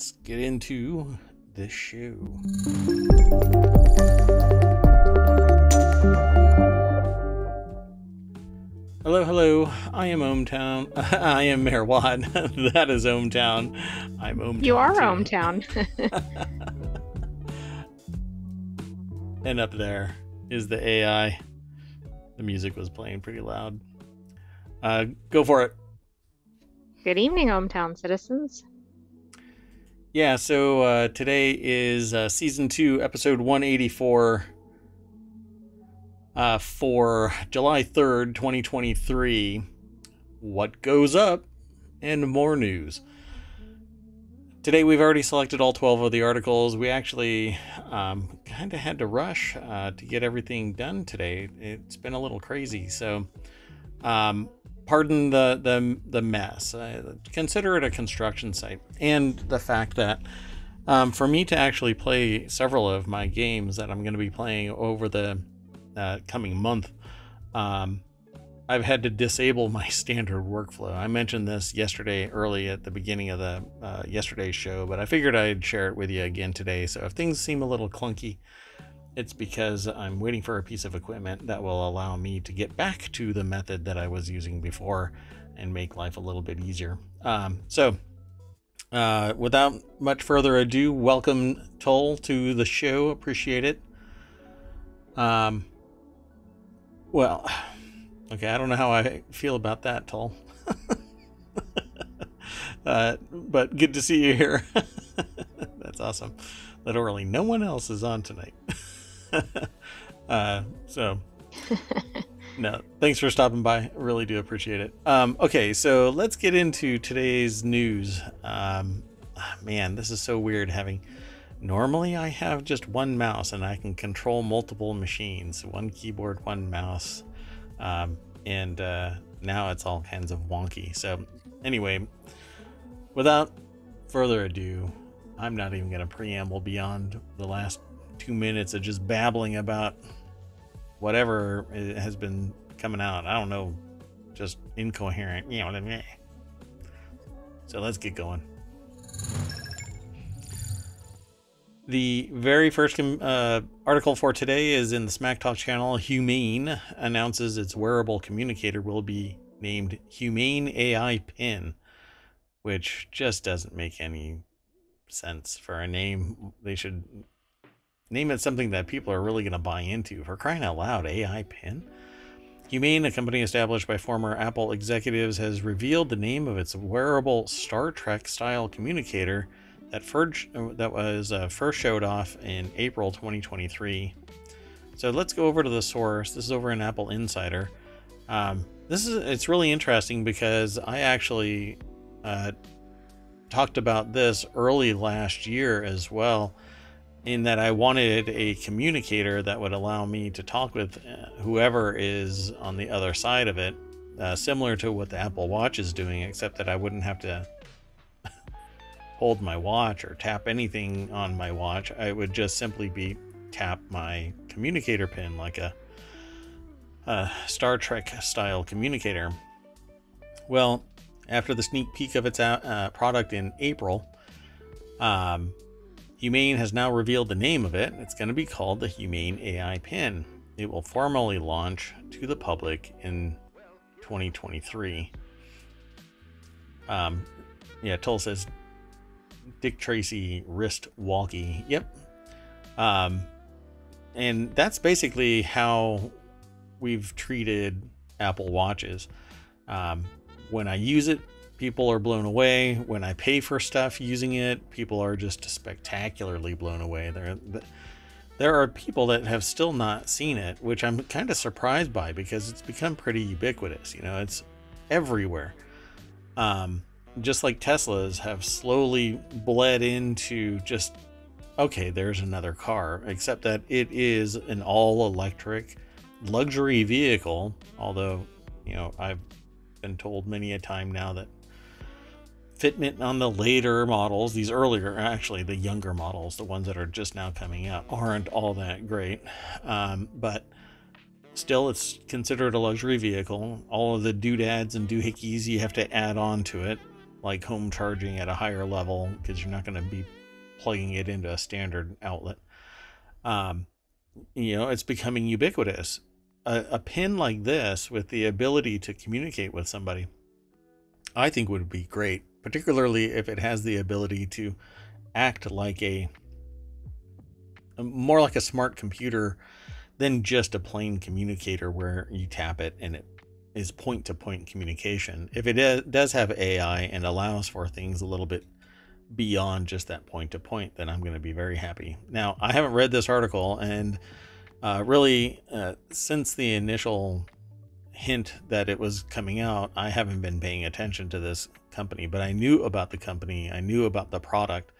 let's get into this show. Hello, hello. I am ohmTown. I am Mayor Watt. that is ohmTown. I'm ohmTown. You are too. ohmTown. And up there is the AI. The music was playing pretty loud. Uh, go for it. Good evening, ohmTown citizens. Yeah, so uh, today is uh, season two, episode 184 uh, for July 3rd, 2023. What goes up and more news. Today we've already selected all 12 of the articles. We actually um, kind of had to rush uh, to get everything done today. It's been a little crazy, so um, pardon the the the mess. Uh, consider it a construction site, and the fact that um, for me to actually play several of my games that I'm going to be playing over the uh, coming month, um, I've had to disable my standard workflow. I mentioned this yesterday, early at the beginning of the uh, yesterday's show, but I figured I'd share it with you again today. So if things seem a little clunky, it's because I'm waiting for a piece of equipment that will allow me to get back to the method that I was using before and make life a little bit easier. Um, so, uh, without much further ado, welcome Toll to the show. Appreciate it. Um, well, okay, I don't know how I feel about that, Toll. uh, but good to see you here. That's awesome. Literally, no one else is on tonight. uh, so, no, thanks for stopping by. Really do appreciate it. Um, okay, so let's get into today's news. Um, man, this is so weird having. Normally, I have just one mouse and I can control multiple machines one keyboard, one mouse. Um, and uh, now it's all kinds of wonky. So, anyway, without further ado, I'm not even going to preamble beyond the last two minutes of just babbling about whatever has been coming out. I don't know, just incoherent. You know? So let's get going. The very first uh, article for today is in the Smack Talk channel. Humane announces its wearable communicator will be named Humane AI Pin, which just doesn't make any sense for a name. They should name it something that people are really going to buy into. For crying out loud, AI Pin? Humane, a company established by former Apple executives, has revealed the name of its wearable Star Trek style communicator that first, that was uh, first showed off in April 2023. So let's go over to the source. This is over in Apple Insider. Um, this is it's really interesting because I actually uh, talked about this early last year as well, in that I wanted a communicator that would allow me to talk with uh, whoever is on the other side of it, uh, similar to what the Apple Watch is doing, except that I wouldn't have to hold my watch or tap anything on my watch. I would just simply be tap my communicator pin like a, a Star Trek style communicator. Well, after the sneak peek of its uh, product in April, um, Humane has now revealed the name of it. It's going to be called the Humane AI Pin. It will formally launch to the public in 2023. Um, yeah, Toll says Dick Tracy wrist walkie. Yep. Um, and that's basically how we've treated Apple Watches. Um, when I use it, people are blown away. When I pay for stuff using it, people are just spectacularly blown away. There, there are people that have still not seen it, which I'm kind of surprised by because it's become pretty ubiquitous. You know, it's everywhere. Um, just like Teslas have slowly bled into just okay, there's another car, except that it is an all electric luxury vehicle. Although, you know, I've been told many a time now that fitment on the later models, these earlier, actually the younger models, the ones that are just now coming out, aren't all that great. Um, but still, it's considered a luxury vehicle. All of the doodads and doohickeys you have to add on to it like home charging at a higher level because you're not going to be plugging it into a standard outlet. Um, you know, it's becoming ubiquitous. A, a pin like this with the ability to communicate with somebody, I think would be great, particularly if it has the ability to act like a more like a smart computer than just a plain communicator where you tap it and it is point to point communication. If it does have AI and allows for things a little bit beyond just that point to point, then I'm going to be very happy. Now, I haven't read this article, and uh, really, uh, since the initial hint that it was coming out, I haven't been paying attention to this company, but I knew about the company, I knew about the product.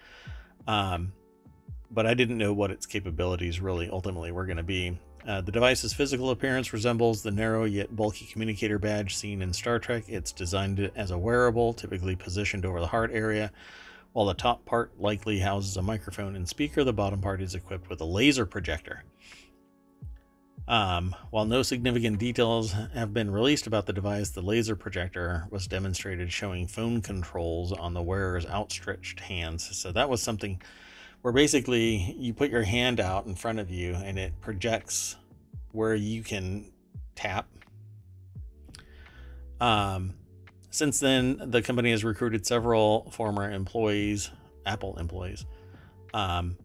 Um, but I didn't know what its capabilities really ultimately were going to be. Uh, the device's physical appearance resembles the narrow yet bulky communicator badge seen in Star Trek. It's designed as a wearable, typically positioned over the heart area. While the top part likely houses a microphone and speaker, the bottom part is equipped with a laser projector. Um, while no significant details have been released about the device, the laser projector was demonstrated showing phone controls on the wearer's outstretched hands. So that was something where basically you put your hand out in front of you and it projects where you can tap. Um, since then, the company has recruited several former employees, Apple employees. Um,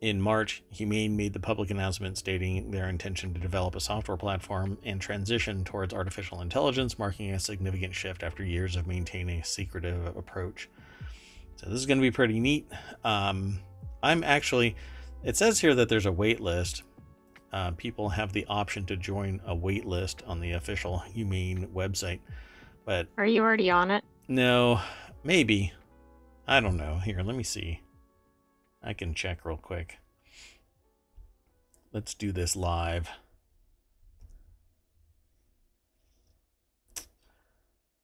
in March, Humane made the public announcement stating their intention to develop a software platform and transition towards artificial intelligence, marking a significant shift after years of maintaining a secretive approach. So, this is going to be pretty neat. Um, I'm actually, it says here that there's a wait list. Uh, people have the option to join a wait list on the official Humane website. But are you already on it? No, maybe. I don't know. Here, let me see. I can check real quick. Let's do this live.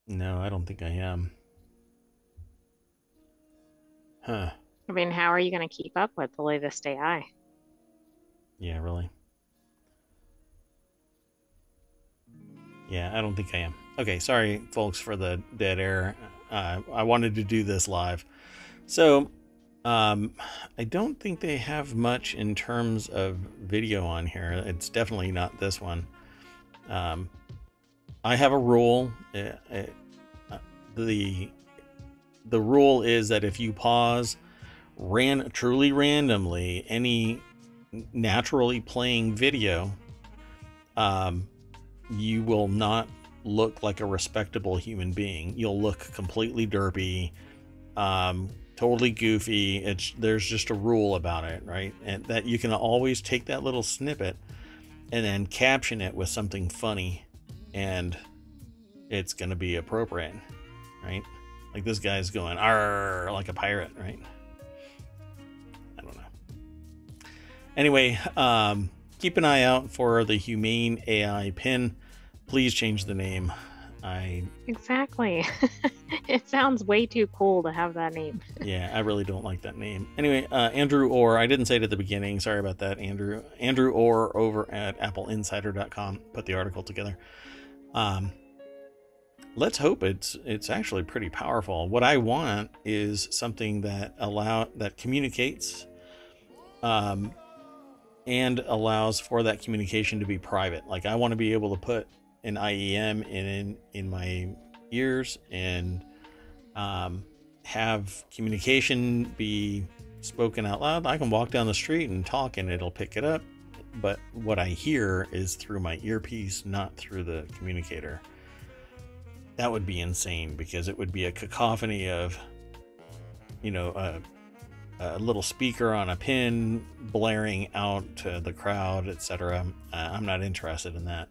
No, I don't think I am. Huh. I mean, how are you going to keep up with the latest AI? Yeah, really. Yeah, I don't think I am. Okay, sorry, folks, for the dead air. Uh, I wanted to do this live. So, um, I don't think they have much in terms of video on here. It's definitely not this one. Um, I have a rule. It, uh, it, uh, the the rule is that if you pause ran truly randomly any naturally playing video, um, you will not look like a respectable human being. You'll look completely derpy, um, totally goofy. It's there's just a rule about it, right? And that you can always take that little snippet and then caption it with something funny, and it's going to be appropriate, right? Like this guy's going "r" like a pirate, right? I don't know. Anyway, um, keep an eye out for the Humane AI pin. Please change the name. I exactly. it sounds way too cool to have that name. yeah, I really don't like that name. Anyway, uh, Andrew Orr. I didn't say it at the beginning. Sorry about that, Andrew. Andrew Orr over at AppleInsider.com put the article together. Um, let's hope it's it's actually pretty powerful. What I want is something that allow that communicates um, and allows for that communication to be private. Like I want to be able to put an IEM in in my ears and um, have communication be spoken out loud. I can walk down the street and talk, and it'll pick it up. But what I hear is through my earpiece, not through the communicator. That would be insane because it would be a cacophony of, you know, uh, a little speaker on a pin blaring out to the crowd, etc. Uh, I'm not interested in that.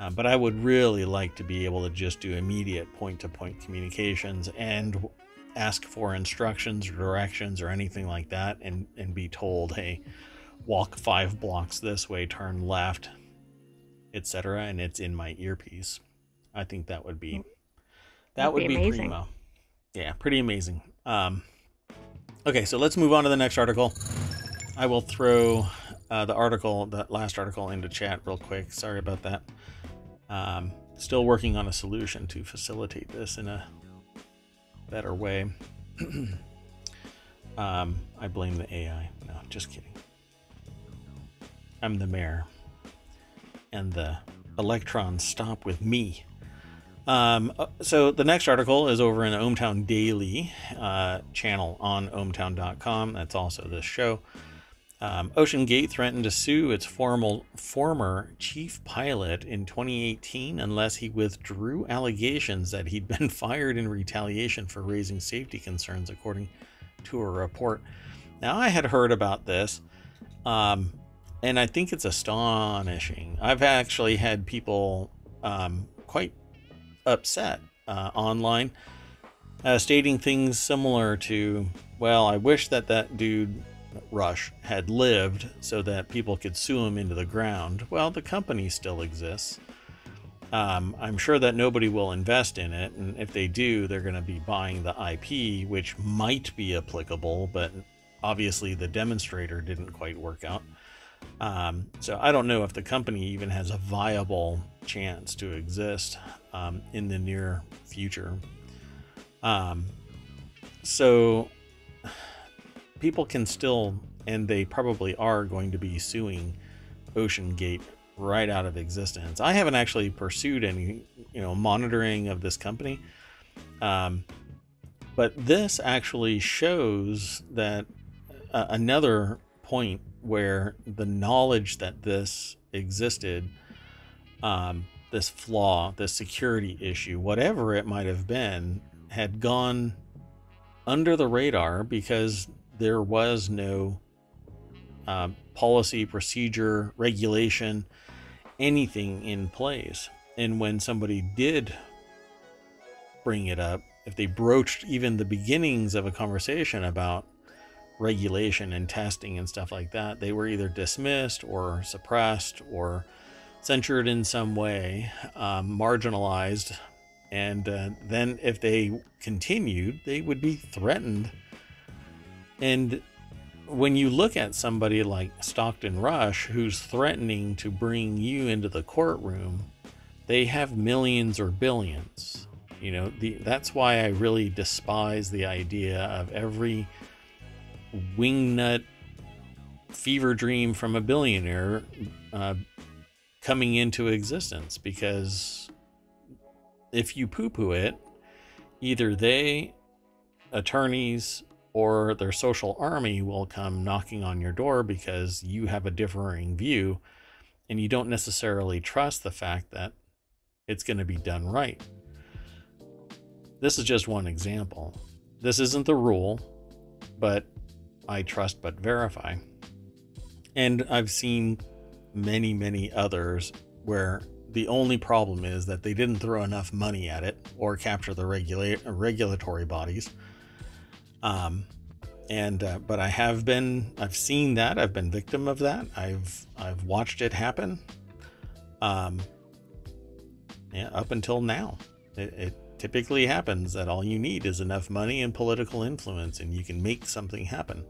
Uh, but I would really like to be able to just do immediate point to point communications and ask for instructions or directions or anything like that and, and be told, hey, walk five blocks this way, turn left, etc. And it's in my earpiece. I think that would be that That'd would be, be primo. Yeah, pretty amazing. Um, Okay, so let's move on to the next article. I will throw uh, the article, that last article, into chat real quick. Sorry about that. Um, still working on a solution to facilitate this in a better way. um, I blame the AI. No, just kidding. I'm the mayor. And the electrons stop with me. Um, uh, so the next article is over in the ohmTown Daily uh, channel on ohmTown.com. That's also this show. Um, OceanGate threatened to sue its formal, former chief pilot in 2018 unless he withdrew allegations that he'd been fired in retaliation for raising safety concerns, according to a report. Now, I had heard about this, um, and I think it's astonishing. I've actually had people um, quite upset uh, online, uh, stating things similar to, well, I wish that that dude Rush had lived so that people could sue him into the ground. Well, the company still exists. Um, I'm sure that nobody will invest in it, and if they do, they're going to be buying the IP, which might be applicable, but obviously the demonstrator didn't quite work out. Um, so I don't know if the company even has a viable chance to exist um, in the near future. Um, so people can still, and they probably are going to be suing OceanGate right out of existence. I haven't actually pursued any, you know, monitoring of this company. Um, but this actually shows that uh, another point where the knowledge that this existed, um, this flaw, this security issue, whatever it might have been, had gone under the radar because there was no uh, policy, procedure, regulation, anything in place. And when somebody did bring it up, if they broached even the beginnings of a conversation about regulation and testing and stuff like that, they were either dismissed or suppressed or censured in some way, um, marginalized. And uh, then if they continued, they would be threatened and when you look at somebody like Stockton Rush, who's threatening to bring you into the courtroom, they have millions or billions. You know, the, that's why I really despise the idea of every wingnut fever dream from a billionaire uh, coming into existence because if you poo poo it, either they, attorneys, or their social army will come knocking on your door because you have a differing view and you don't necessarily trust the fact that it's going to be done right. This is just one example. This isn't the rule, but I trust but verify. And I've seen many, many others where the only problem is that they didn't throw enough money at it or capture the regula- regulatory bodies um, and uh, but I have been, I've seen that, I've been victim of that. I've I've watched it happen. Um, yeah, up until now, it, it typically happens that all you need is enough money and political influence, and you can make something happen.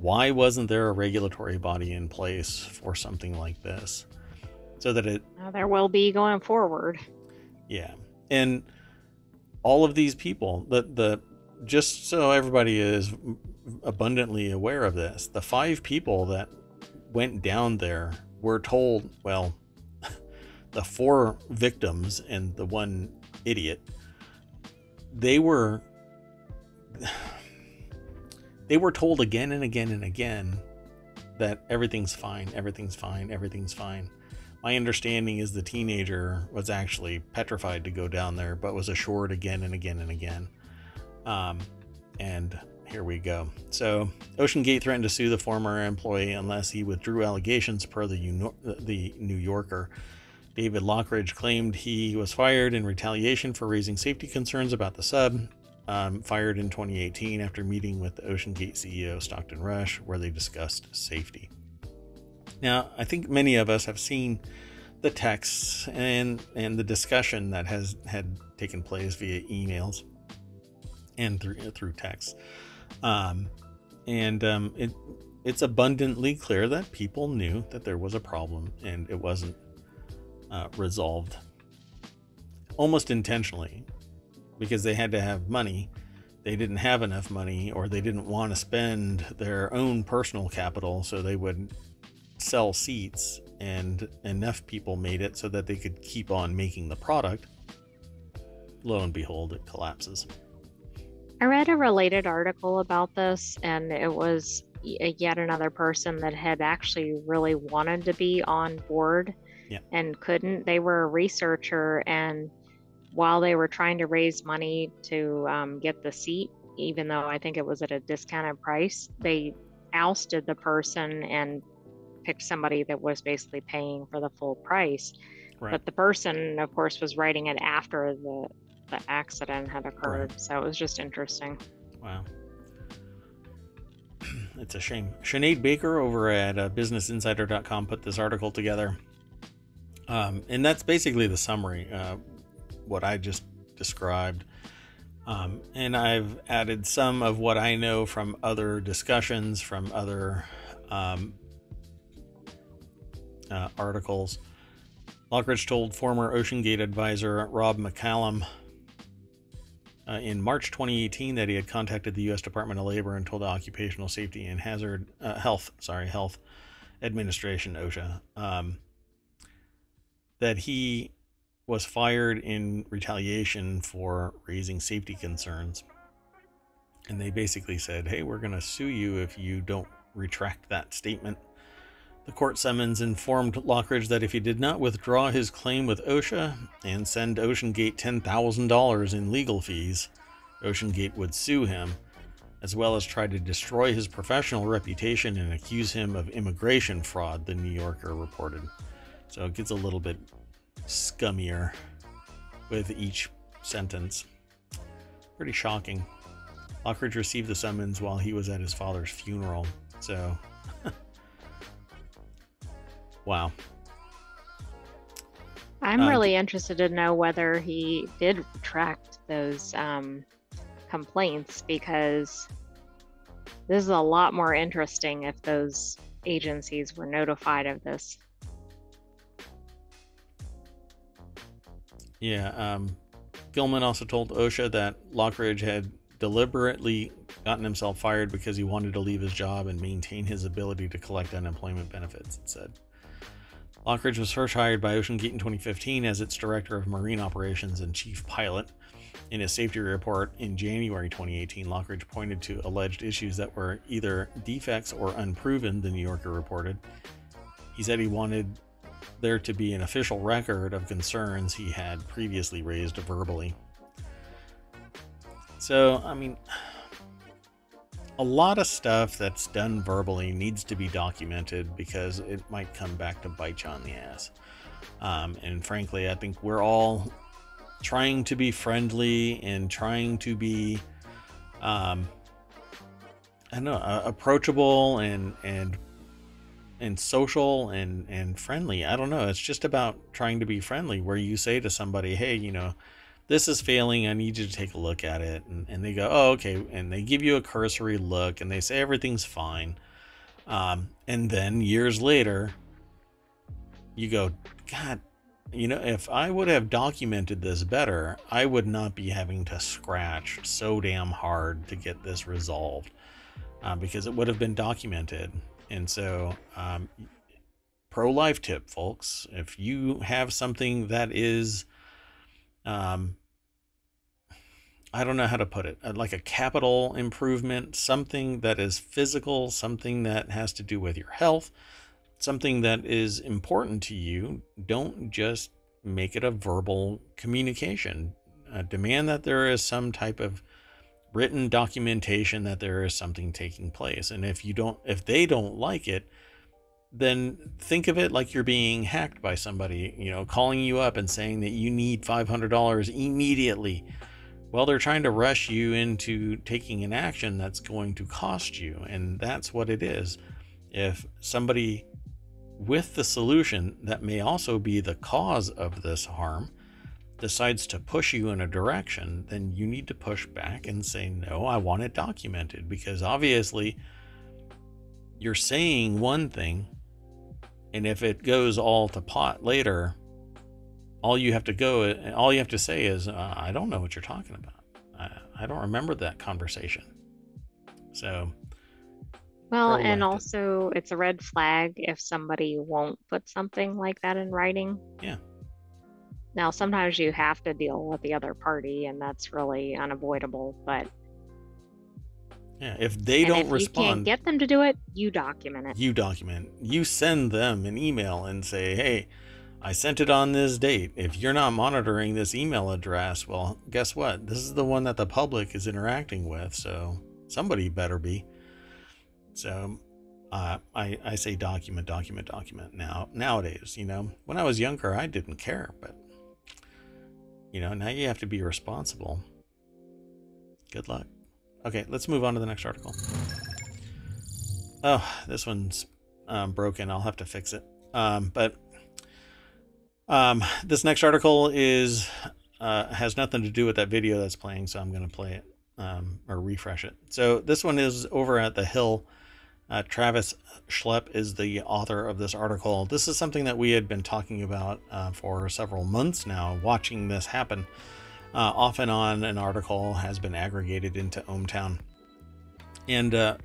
Why wasn't there a regulatory body in place for something like this? So that it. Uh, there will be going forward. Yeah. And all of these people, the, the just so everybody is abundantly aware of this, the five people that went down there were told, well, the four victims and the one idiot, they were they were told again and again and again that everything's fine, everything's fine, everything's fine. My understanding is the teenager was actually petrified to go down there, but was assured again and again and again. Um, and here we go. So, OceanGate threatened to sue the former employee unless he withdrew allegations per the, the New Yorker. David Lochridge claimed he was fired in retaliation for raising safety concerns about the sub. Um, fired in 2018 after meeting with the OceanGate CEO Stockton Rush, where they discussed safety. Now, I think many of us have seen the texts and and the discussion that has had taken place via emails and through through text. Um, and um, it it's abundantly clear that people knew that there was a problem and it wasn't uh, resolved almost intentionally because they had to have money. they didn't have enough money or they didn't want to spend their own personal capital, so they would sell seats and enough people made it so that they could keep on making the product. Lo and behold, it collapses. I read a related article about this, and it was yet another person that had actually really wanted to be on board yeah. and couldn't. They were a researcher, and while they were trying to raise money to um, get the seat, even though I think it was at a discounted price, they ousted the person and picked somebody that was basically paying for the full price. Right. But the person, of course, was writing it after the the accident had occurred. Right. So it was just interesting. Wow. it's a shame. Sinead Baker over at uh, BusinessInsider.com put this article together. Um, and that's basically the summary, uh, what I just described. Um, and I've added some of what I know from other discussions, from other um, uh, articles. Lochridge told former OceanGate advisor Rob McCallum uh, in March 2018 that he had contacted the U.S. Department of Labor and told the Occupational Safety and Hazard uh, Health, sorry, Health Administration (OSHA) um, that he was fired in retaliation for raising safety concerns. And they basically said, "Hey, we're going to sue you if you don't retract that statement." The court summons informed Lochridge that if he did not withdraw his claim with OSHA and send OceanGate $10,000 in legal fees, OceanGate would sue him, as well as try to destroy his professional reputation and accuse him of immigration fraud, the New Yorker reported. So it gets a little bit scummier with each sentence. Pretty shocking. Lochridge received the summons while he was at his father's funeral, so Wow. I'm Uh, really interested to know whether he did retract those um, complaints because this is a lot more interesting if those agencies were notified of this. Yeah, um, Gilman also told OSHA that Lochridge had deliberately gotten himself fired because he wanted to leave his job and maintain his ability to collect unemployment benefits, it said. Lochridge was first hired by OceanGate in 2015 as its director of marine operations and chief pilot. In his safety report in January 2018, Lochridge pointed to alleged issues that were either defects or unproven, the New Yorker reported. He said he wanted there to be an official record of concerns he had previously raised verbally. So, I mean, a lot of stuff that's done verbally needs to be documented because it might come back to bite you on the ass. Um, and frankly, I think we're all trying to be friendly and trying to be, um, I don't know, uh, approachable and and and social and and friendly. I don't know. It's just about trying to be friendly. Where you say to somebody, "Hey, you know." This is failing. I need you to take a look at it. And, and they go, oh, okay. And they give you a cursory look and they say everything's fine. Um, and then years later, you go, God, you know, if I would have documented this better, I would not be having to scratch so damn hard to get this resolved uh, because it would have been documented. And so, um, pro life tip, folks, if you have something that is um, I don't know how to put it, uh, like a capital improvement, something that is physical, something that has to do with your health, something that is important to you. Don't just make it a verbal communication. Uh, demand that there is some type of written documentation that there is something taking place. And if you don't, if they don't like it, then think of it like you're being hacked by somebody, you know, calling you up and saying that you need $500 immediately. Well, they're trying to rush you into taking an action that's going to cost you. And that's what it is. If somebody with the solution that may also be the cause of this harm decides to push you in a direction, then you need to push back and say, No, I want it documented because obviously you're saying one thing and if it goes all to pot later, all you have to go, all you have to say is, uh, I don't know what you're talking about. I, I don't remember that conversation. So, Well, and left it. also it's a red flag if somebody won't put something like that in writing. Yeah. Now, sometimes you have to deal with the other party, and that's really unavoidable. But yeah, if they and don't if you can't respond, get them to do it, you document it. you document. You send them an email and say, "Hey, I sent it on this date. If you're not monitoring this email address, well, guess what? This is the one that the public is interacting with, so somebody better be." So, uh, I I say document, document, document. Now nowadays, you know, when I was younger, I didn't care, but you know, now you have to be responsible. Good luck. Okay, let's move on to the next article. Oh, this one's um, broken. I'll have to fix it. Um, but um, this next article is uh, has nothing to do with that video that's playing, so I'm going to play it um, or refresh it. So this one is over at the Hill. Uh, Travis Schlepp is the author of this article. This is something that we had been talking about uh, for several months now, watching this happen. Uh, off and on, an article has been aggregated into ohmTown. And uh,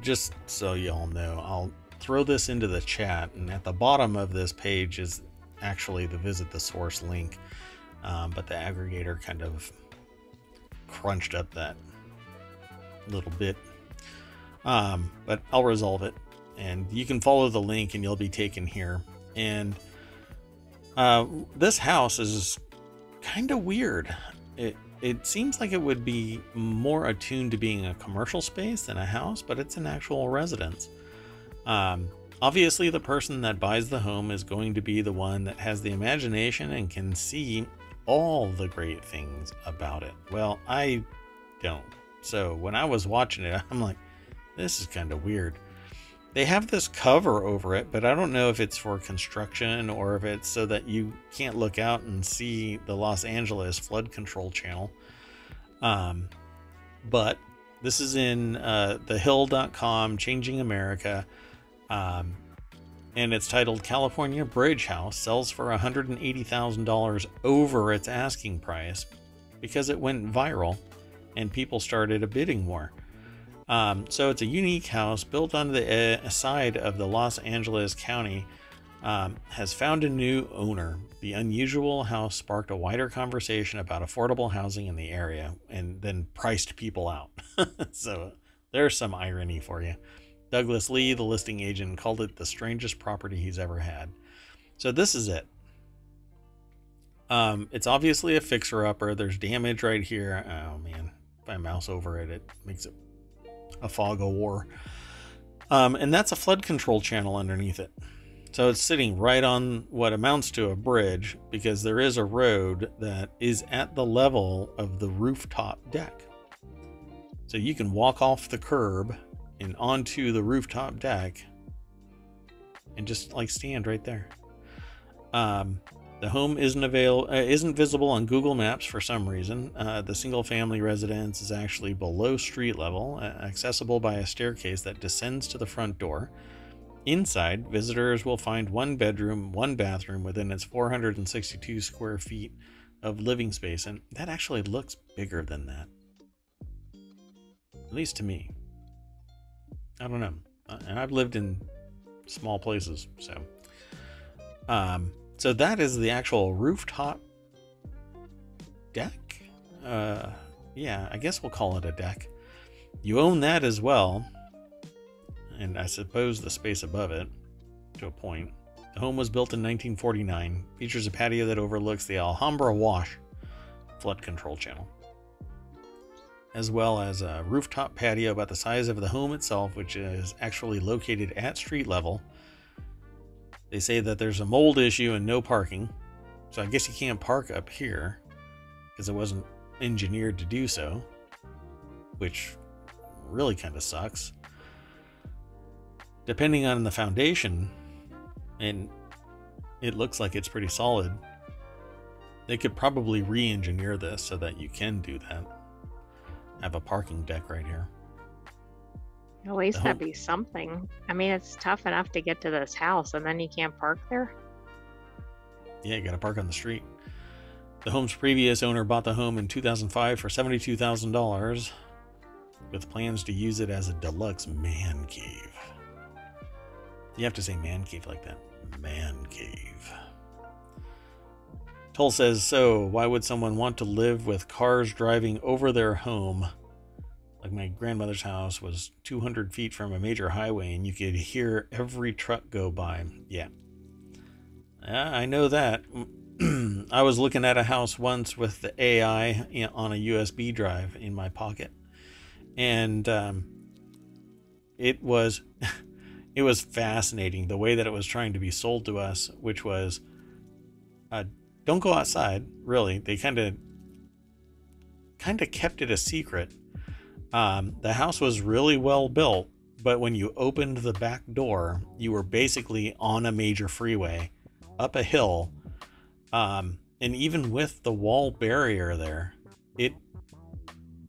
just so y'all know, I'll throw this into the chat, and at the bottom of this page is actually the visit the source link. Um, but the aggregator kind of crunched up that little bit. Um, but I'll resolve it, and you can follow the link, and you'll be taken here. And uh, this house is kind of weird. It it seems like it would be more attuned to being a commercial space than a house, but it's an actual residence. Um, obviously, the person that buys the home is going to be the one that has the imagination and can see all the great things about it. Well, I don't. So when I was watching it, I'm like, this is kind of weird. They have this cover over it, but I don't know if it's for construction or if it's so that you can't look out and see the Los Angeles flood control channel. Um, but this is in uh, thehill.com, Changing America. Um, and it's titled California Bridge House sells for $180,000 over its asking price because it went viral and people started a bidding war. Um, so it's a unique house built on the uh, side of the Los Angeles County. Um, has found a new owner. The unusual house sparked a wider conversation about affordable housing in the area and then priced people out. so there's some irony for you. Douglas Lee, the listing agent, called it the strangest property he's ever had. So this is it. Um, it's obviously a fixer upper. There's damage right here. Oh man, if I mouse over it, it makes it a fog of war. Um, and that's a flood control channel underneath it. So it's sitting right on what amounts to a bridge because there is a road that is at the level of the rooftop deck. So you can walk off the curb and onto the rooftop deck and just like stand right there. Um, the home isn't uh, isn't visible on Google Maps for some reason. Uh, the single family residence is actually below street level, uh, accessible by a staircase that descends to the front door. Inside, visitors will find one bedroom, one bathroom within its 462 square feet of living space, and that actually looks bigger than that. At least to me. I don't know. Uh, And I've lived in small places, so. Um, so that is the actual rooftop deck. Uh, yeah, I guess we'll call it a deck. You own that as well, and I suppose the space above it, to a point. The home was built in 1949. Features a patio that overlooks the Alhambra Wash flood control channel, as well as a rooftop patio about the size of the home itself, which is actually located at street level. They say that there's a mold issue and no parking, so I guess you can't park up here because it wasn't engineered to do so, which really kind of sucks. Depending on the foundation, and it looks like it's pretty solid, they could probably re engineer this so that you can do that. I Have a parking deck right here. At least The that'd be something. I mean, it's tough enough to get to this house, and then you can't park there. Yeah, you got to park on the street. The home's previous owner bought the home in 2005 for $72,000 with plans to use it as a deluxe man cave. You have to say man cave like that. Man cave. Toll says, So, why would someone want to live with cars driving over their home? Like my grandmother's house was 200 feet from a major highway and you could hear every truck go by. Yeah. Yeah, I know that. I was looking at a house once with the AI on a USB drive in my pocket, and um, it was it was fascinating the way that it was trying to be sold to us, which was uh, don't go outside. Really, they kind of kind of kept it a secret. Um, the house was really well built, but when you opened the back door, you were basically on a major freeway up a hill um, and even with the wall barrier there, it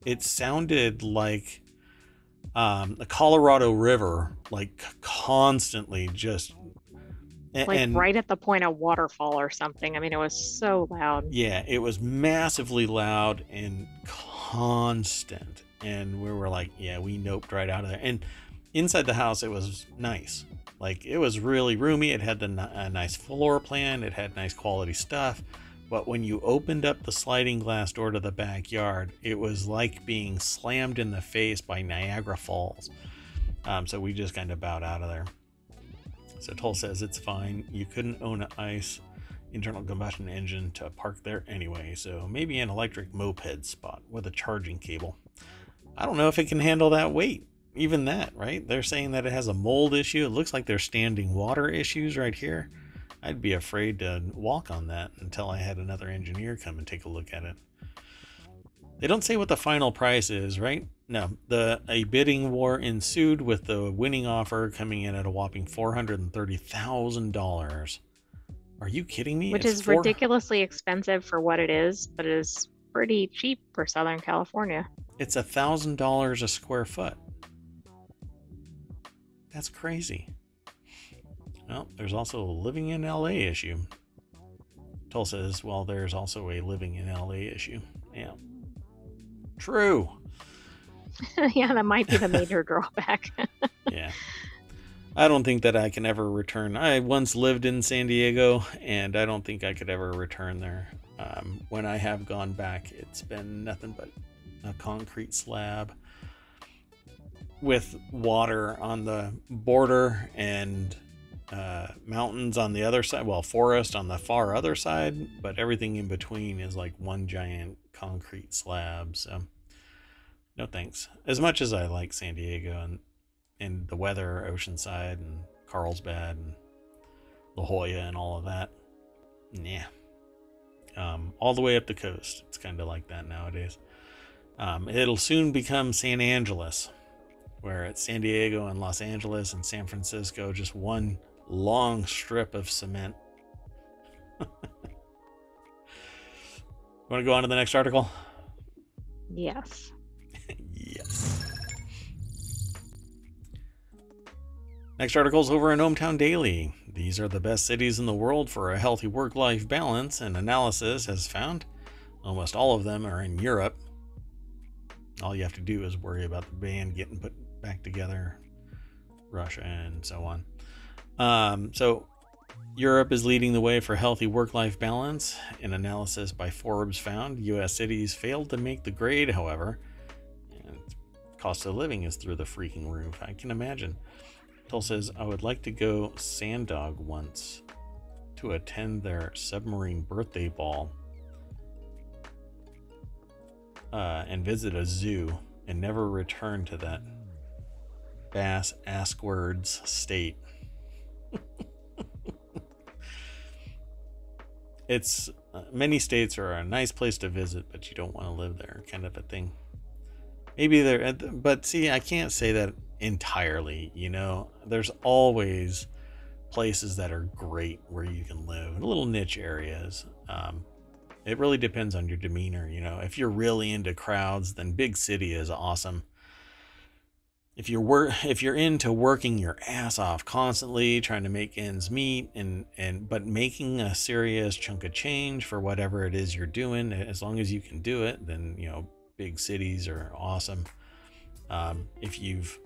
it sounded like um, the Colorado River, like constantly just and, like right at the point of waterfall or something. I mean, it was so loud. Yeah, it was massively loud and constant. And we were like, yeah, we noped right out of there. And inside the house, it was nice. Like it was really roomy. It had the, a nice floor plan. It had nice quality stuff. But when you opened up the sliding glass door to the backyard, it was like being slammed in the face by Niagara Falls. Um, so we just kind of bowed out of there. So Toll says it's fine. You couldn't own an ICE internal combustion engine to park there anyway, so maybe an electric moped spot with a charging cable. I don't know if it can handle that weight even that, right? They're saying that it has a mold issue. It looks like there's standing water issues right here. I'd be afraid to walk on that until I had another engineer come and take a look at it. They don't say what the final price is, right? No, the a bidding war ensued with the winning offer coming in at a whopping four hundred and thirty thousand dollars. Are you kidding me? Which it's is four... ridiculously expensive for what it is, but it is pretty cheap for Southern California. It's a thousand dollars a square foot. That's crazy. Well, there's also a living in LA issue. Toll says, well, there's also a living in LA issue. Yeah. True. yeah, that might be the major drawback. yeah. I don't think that I can ever return. I once lived in San Diego, and I don't think I could ever return there. Um, when I have gone back, it's been nothing but a concrete slab with water on the border and uh, mountains on the other side. Well, forest on the far other side, but everything in between is like one giant concrete slab. So, no thanks. As much as I like San Diego and and the weather, Oceanside and Carlsbad and La Jolla and all of that, yeah. Um, all the way up the coast. It's kind of like that nowadays. Um, it'll soon become San Angeles where it's San Diego and Los Angeles and San Francisco, just one long strip of cement. Want to go on to the next article? Yes. yes. Next article is over in ohmTown Daily. These are the best cities in the world for a healthy work life balance, and analysis has found almost all of them are in Europe. All you have to do is worry about the band getting put back together, Russia, and so on. Um, so, Europe is leading the way for healthy work life balance. An analysis by Forbes found U.S. cities failed to make the grade, however. And cost of living is through the freaking roof. I can imagine. Toll says, I would like to go Sand Dog once to attend their submarine birthday ball uh, and visit a zoo and never return to that bass ask words state. it's uh, many states are a nice place to visit, but you don't want to live there, kind of a thing. Maybe there, but see, I can't say that entirely. You know, there's always places that are great where you can live, little niche areas. Um, it really depends on your demeanor. You know, if you're really into crowds, then big city is awesome. If you're wor- if you're into working your ass off constantly trying to make ends meet and and but making a serious chunk of change for whatever it is you're doing as long as you can do it then you know big cities are awesome. Um, if you've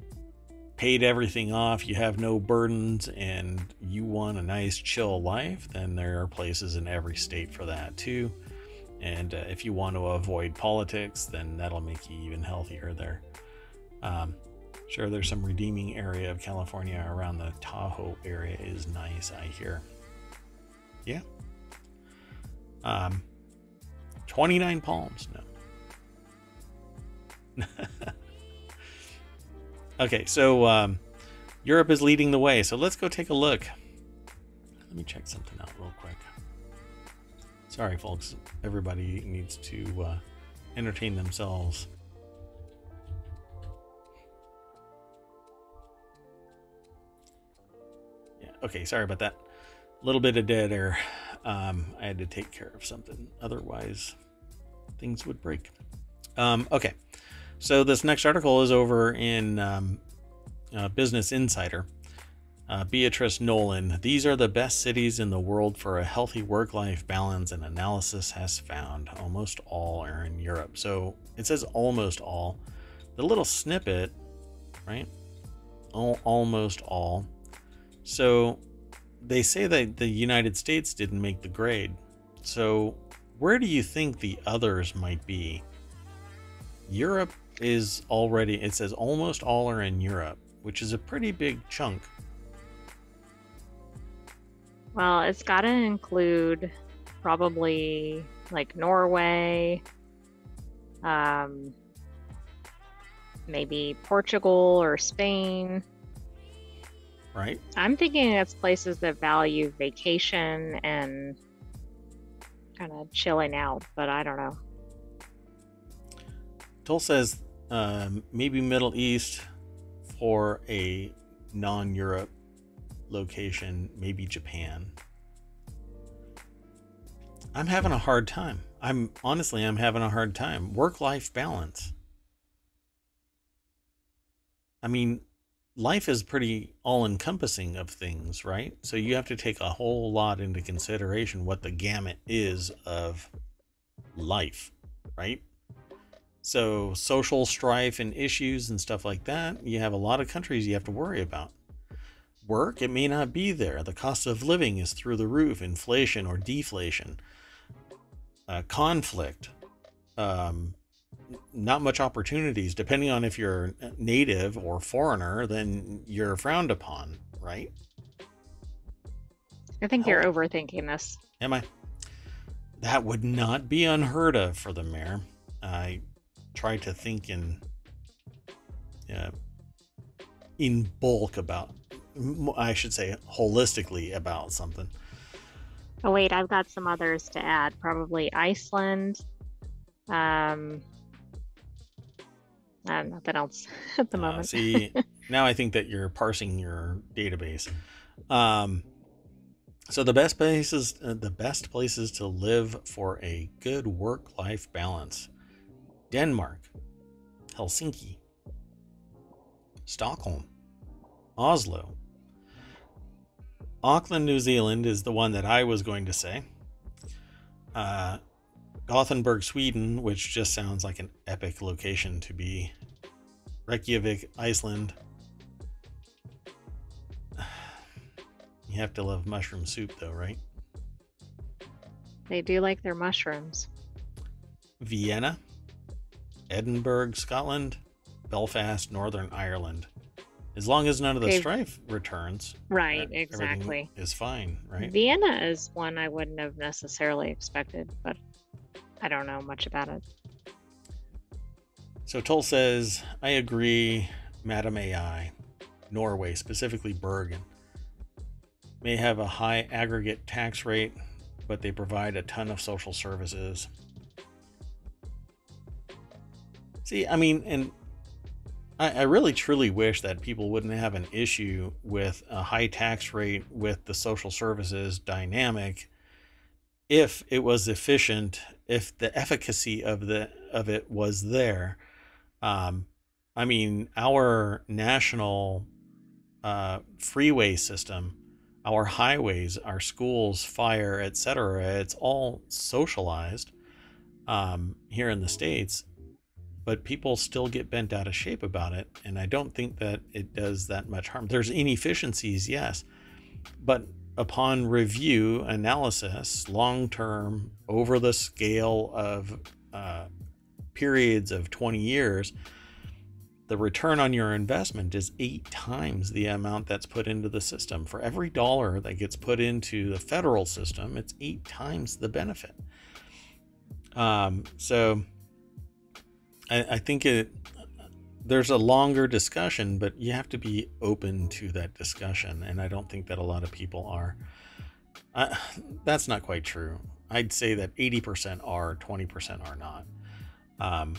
paid everything off you have no burdens and you want a nice chill life then there are places in every state for that too and uh, if you want to avoid politics then that'll make you even healthier there um, Sure, there's some redeeming area of California around the Tahoe area is nice, I hear. Yeah. Um, 29 palms. No. okay, so um, Europe is leading the way. So let's go take a look. Let me check something out real quick. Sorry, folks. Everybody needs to uh, entertain themselves. Yeah, okay, sorry about that. A little bit of dead air. Um, I had to take care of something. Otherwise, things would break. Um, okay, so this next article is over in um, uh, Business Insider. Uh, Beatrice Nolan. These are the best cities in the world for a healthy work life balance, and analysis has found almost all are in Europe. So it says almost all. The little snippet, right? All, almost all so they say that the United States didn't make the grade. So where do you think the others might be? Europe is already, it says almost all are in Europe, which is a pretty big chunk. Well, it's got to include probably like Norway, um, maybe Portugal or Spain right? I'm thinking it's places that value vacation and kind of chilling out, but I don't know. Toll says um, maybe Middle East for a non Europe location, maybe Japan. I'm having a hard time. I'm honestly, I'm having a hard time. Work life balance. I mean, life is pretty all encompassing of things, right? So you have to take a whole lot into consideration what the gamut is of life, right? So social strife and issues and stuff like that, you have a lot of countries you have to worry about. Work, it may not be there. The cost of living is through the roof, inflation or deflation. Uh, conflict, um, not much opportunities. Depending on if you're native or foreigner, then you're frowned upon, right? I think you're overthinking this. Am I? That would not be unheard of for the mayor. I try to think in uh, in bulk about, I should say, holistically about something. Oh wait, I've got some others to add. Probably Iceland, um, nothing else at the uh, moment. see, now I think that you're parsing your database. Um, so the best places, uh, the best places to live for a good work-life balance: Denmark, Helsinki, Stockholm, Oslo. Auckland, New Zealand is the one that I was going to say. Uh, Gothenburg, Sweden, which just sounds like an epic location to be. Reykjavik, Iceland. You have to love mushroom soup, though, right? They do like their mushrooms. Vienna, Edinburgh, Scotland, Belfast, Northern Ireland. As long as none of the They've... strife returns. Right, exactly. Is fine, right? Vienna is one I wouldn't have necessarily expected, but I don't know much about it. So Toll says, I agree, Madam AI. Norway, specifically Bergen, may have a high aggregate tax rate, but they provide a ton of social services. See, I mean, and I, I, really truly wish that people wouldn't have an issue with a high tax rate with the social services dynamic if it was efficient if the efficacy of the of it was there um, I mean, our national uh, freeway system, our highways, our schools, fire, etc., it's all socialized um, here in the States, but people still get bent out of shape about it. And I don't think that it does that much harm. There's inefficiencies, yes, but upon review, analysis, long term, over the scale of uh, periods of 20 years, the return on your investment is eight times the amount that's put into the system. For every dollar that gets put into the federal system, it's eight times the benefit. Um, so I, I think it there's a longer discussion, but you have to be open to that discussion, and I don't think that a lot of people are. Uh, that's not quite true. I'd say that 80% are, 20% are not. Um,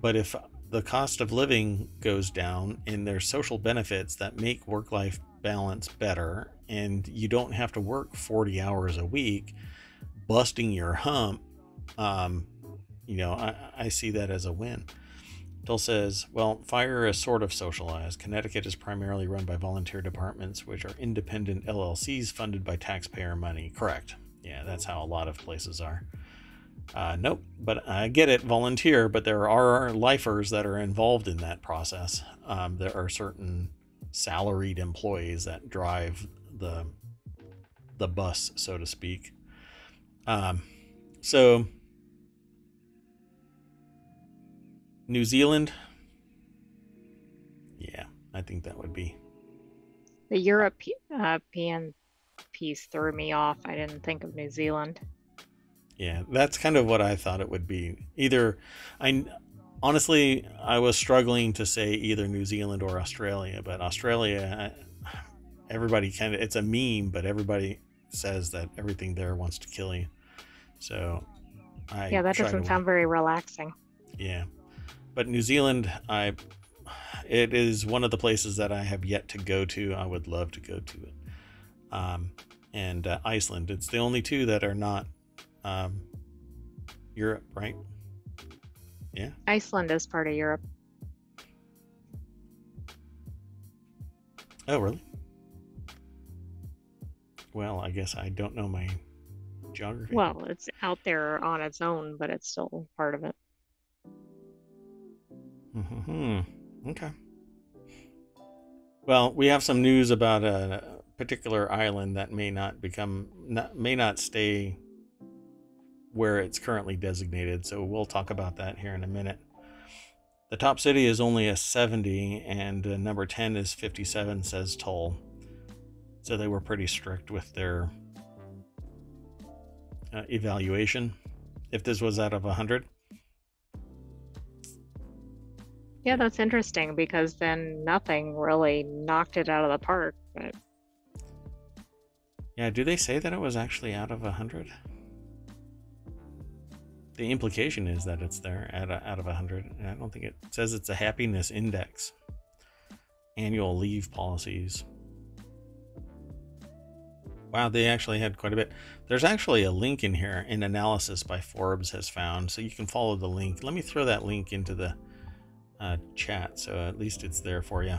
but if the cost of living goes down and there's social benefits that make work life balance better, and you don't have to work 40 hours a week, busting your hump, um, you know, I, I see that as a win. Bill says, well, fire is sort of socialized. Connecticut is primarily run by volunteer departments, which are independent LLCs funded by taxpayer money. Correct. Yeah, that's how a lot of places are. Uh, nope, but I get it, volunteer, but there are lifers that are involved in that process. Um, there are certain salaried employees that drive the the bus, so to speak. Um, so New Zealand. Yeah, I think that would be. The European piece threw me off. I didn't think of New Zealand. Yeah, that's kind of what I thought it would be. Either I honestly I was struggling to say either New Zealand or Australia, but Australia everybody kind of it's a meme, but everybody says that everything there wants to kill you. So I Yeah, that doesn't sound very relaxing. Yeah but New Zealand, I it is one of the places that I have yet to go to. I would love to go to it. Um, and uh, Iceland. It's the only two that are not um, Europe, right? Yeah. Iceland is part of Europe. Oh, really? Well, I guess I don't know my geography. Well, it's out there on its own, but it's still part of it. Hmm. Okay. Well, we have some news about a particular island that may not become, not, may not stay where it's currently designated. So we'll talk about that here in a minute. The top city is only a 70, and uh, number 10 is 57, says Toll. So they were pretty strict with their uh, evaluation. If this was out of 100, Yeah, that's interesting because then nothing really knocked it out of the park. But yeah, do they say that it was actually out of a hundred? The implication is that it's there at a, out of a hundred. I don't think it says it's a happiness index. Annual leave policies. Wow, they actually had quite a bit. There's actually a link in here, an analysis by Forbes has found, so you can follow the link. Let me throw that link into the uh, chat, so at least it's there for you.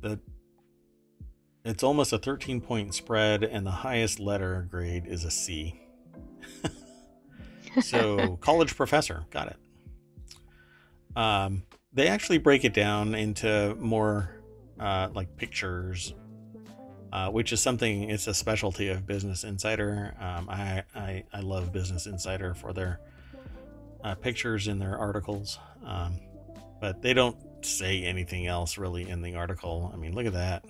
The it's almost a 13 point spread, and the highest letter grade is a C. so college professor, got it. Um, they actually break it down into more uh, like pictures, uh, which is something. It's a specialty of Business Insider. Um, I, I I love Business Insider for their uh, pictures in their articles, um, but they don't say anything else really in the article. I mean, look at that.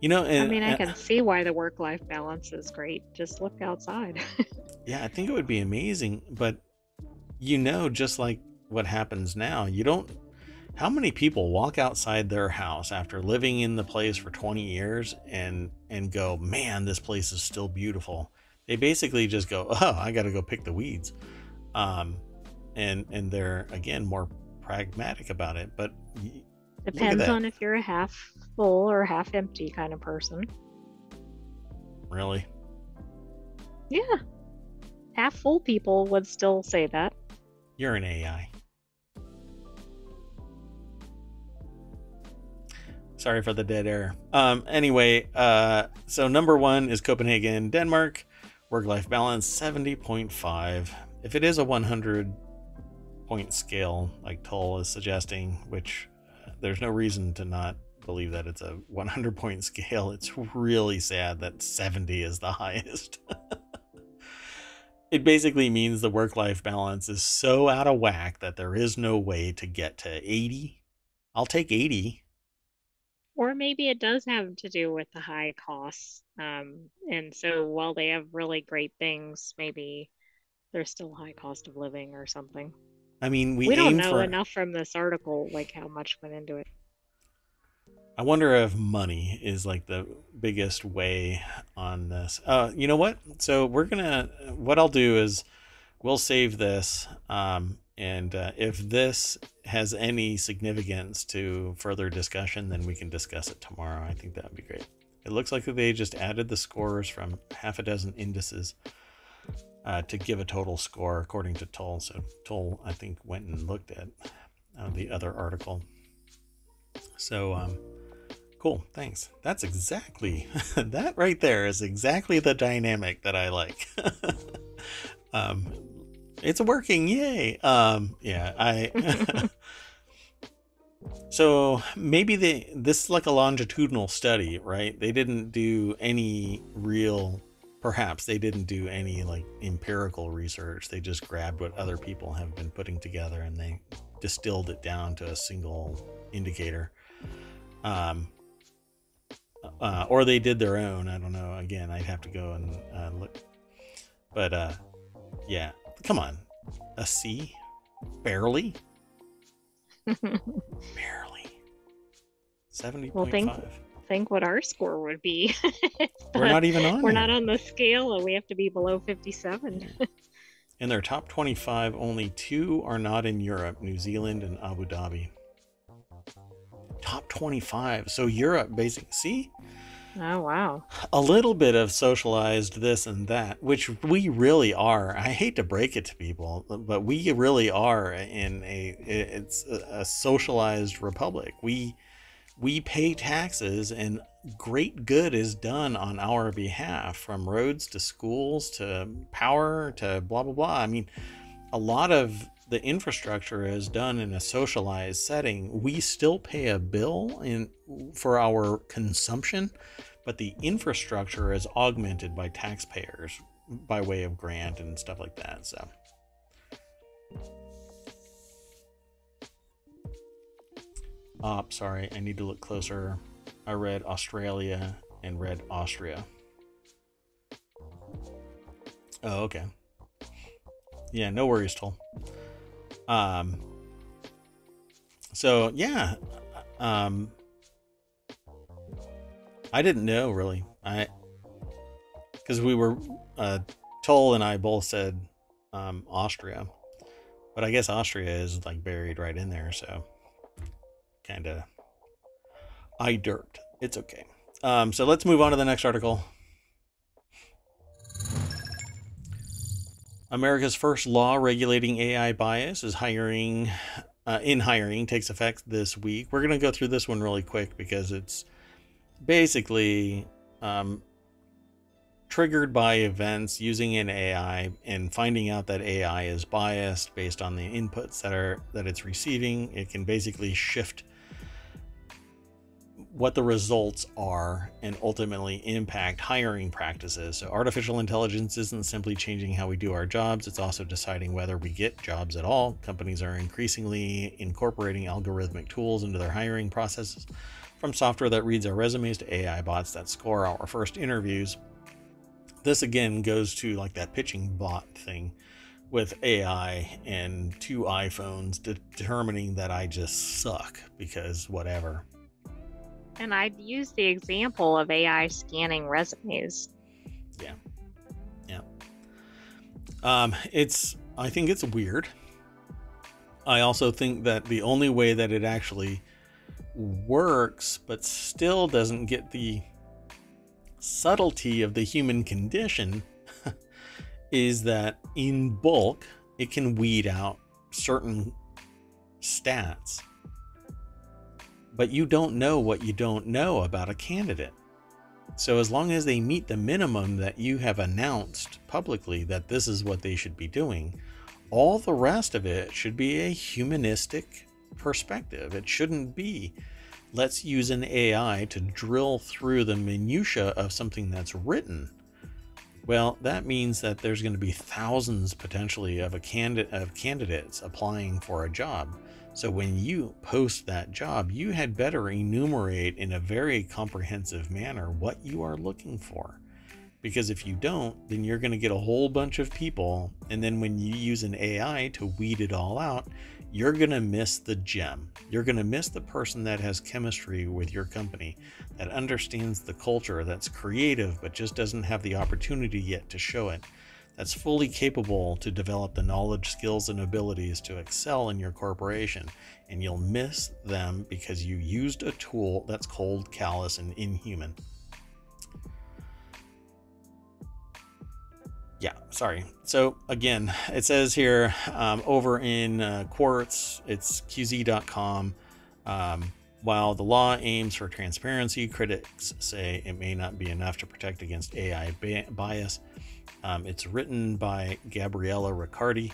You know, and, I mean, I can see why the work life balance is great. Just look outside. yeah, I think it would be amazing, but you know, just like what happens now, you don't. How many people walk outside their house after living in the place for 20 years and and go, "Man, this place is still beautiful." They basically just go, "Oh, I got to go pick the weeds." Um, and and they're again more pragmatic about it. But depends on if you're a half full or half empty kind of person. Really? Yeah, half full people would still say that. You're an AI. Sorry for the dead air. Um, anyway, uh, so number one is Copenhagen, Denmark. Work life balance 70.5. If it is a 100 point scale, like Tull is suggesting, which uh, there's no reason to not believe that it's a 100 point scale, it's really sad that 70 is the highest. it basically means the work life balance is so out of whack that there is no way to get to 80. I'll take 80 or maybe it does have to do with the high costs. Um, and so while they have really great things, maybe there's still high cost of living or something. I mean, we, we don't know for... enough from this article, like how much went into it. I wonder if money is like the biggest way on this. Uh, you know what? So we're gonna. What I'll do is, we'll save this um, and uh, if this has any significance to further discussion, then we can discuss it tomorrow. I think that would be great. It looks like they just added the scores from half a dozen indices uh, to give a total score according to Tull. So Tull, I think, went and looked at uh, the other article. So, um, cool. Thanks. That's exactly that right there is exactly the dynamic that I like. um, it's working yay um yeah i so maybe they this is like a longitudinal study right they didn't do any real perhaps they didn't do any like empirical research they just grabbed what other people have been putting together and they distilled it down to a single indicator um uh, or they did their own i don't know again i'd have to go and uh, look but uh yeah Come on. A C? Barely? Barely. 70.5. Well, think, think what our score would be. We're not even on We're not on the scale and we have to be below 57. in their top 25, only two are not in Europe New Zealand and Abu Dhabi. Top 25. So Europe, basically. See? Oh, wow. A little bit of socialized this and that, which we really are. I hate to break it to people, but we really are in a it's a socialized republic. We we pay taxes and great good is done on our behalf from roads to schools to power to blah blah blah. I mean, a lot of the infrastructure is done in a socialized setting, we still pay a bill in for our consumption, but the infrastructure is augmented by taxpayers by way of grant and stuff like that. So Oh, sorry, I need to look closer. I read Australia and read Austria. Oh, okay. Yeah, no worries, Toll. Um, so yeah, um, I didn't know really. I because we were uh, Toll and I both said um, Austria, but I guess Austria is like buried right in there, so kind of I derped. It's okay. Um, so let's move on to the next article. America's first law regulating AI bias is hiring uh, in hiring takes effect this week. We're going to go through this one really quick because it's basically um, triggered by events using an AI and finding out that AI is biased based on the inputs that are that it's receiving. It can basically shift what the results are and ultimately impact hiring practices. So, artificial intelligence isn't simply changing how we do our jobs, it's also deciding whether we get jobs at all. Companies are increasingly incorporating algorithmic tools into their hiring processes, from software that reads our resumes to AI bots that score our first interviews. This again goes to like that pitching bot thing with AI and two iPhones determining that I just suck because whatever. And I'd use the example of AI scanning resumes. Yeah. Yeah. Um, it's, I think it's weird. I also think that the only way that it actually works, but still doesn't get the subtlety of the human condition, is that in bulk, it can weed out certain stats, but you don't know what you don't know about a candidate. So, as long as they meet the minimum that you have announced publicly that this is what they should be doing, all the rest of it should be a humanistic perspective. It shouldn't be let's use an AI to drill through the minutia of something that's written. Well, that means that there's going to be thousands potentially of a of candidates applying for a job. So when you post that job, you had better enumerate in a very comprehensive manner what you are looking for. Because if you don't, then you're going to get a whole bunch of people. And then when you use an AI to weed it all out, you're going to miss the gem. You're going to miss the person that has chemistry with your company, that understands the culture, that's creative, but just doesn't have the opportunity yet to show it, that's fully capable to develop the knowledge, skills, and abilities to excel in your corporation. And you'll miss them because you used a tool that's cold, callous, and inhuman. yeah, sorry. So again, it says here um, over in uh, Quartz, it's QZ.com. Um, while the law aims for transparency, critics say it may not be enough to protect against AI bias. Um, it's written by Gabriela Riccardi.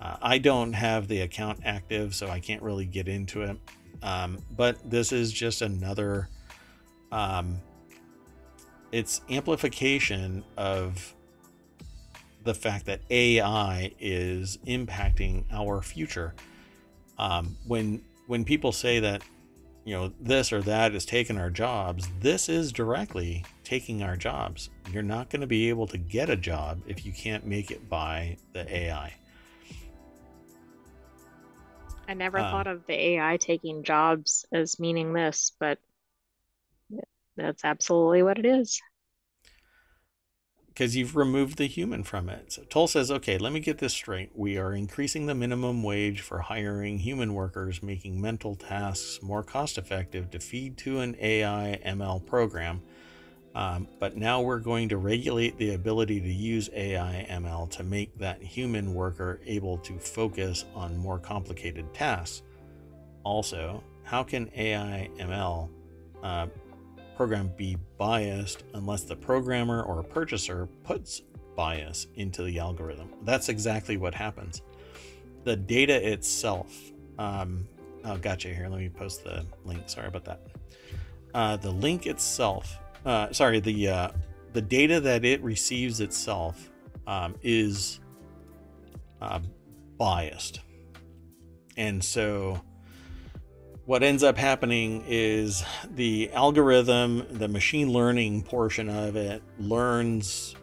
Uh, I don't have the account active, so I can't really get into it. Um, but this is just another. Um, it's amplification of the fact that AI is impacting our future. Um, when when people say that you know this or that is taking our jobs, this is directly taking our jobs. You're not going to be able to get a job if you can't make it by the AI. I never um, thought of the AI taking jobs as meaning this, but that's absolutely what it is because you've removed the human from it. So Toll says, okay, let me get this straight. We are increasing the minimum wage for hiring human workers, making mental tasks more cost effective to feed to an AI ML program. Um, but now we're going to regulate the ability to use AI ML to make that human worker able to focus on more complicated tasks. Also, how can AI ML uh, program be biased unless the programmer or purchaser puts bias into the algorithm. That's exactly what happens. The data itself, um, oh, gotcha. Here, let me post the link. Sorry about that. Uh, the link itself, uh, sorry, the uh, the data that it receives itself um, is uh, biased, and so what ends up happening is the algorithm, the machine learning portion of it, learns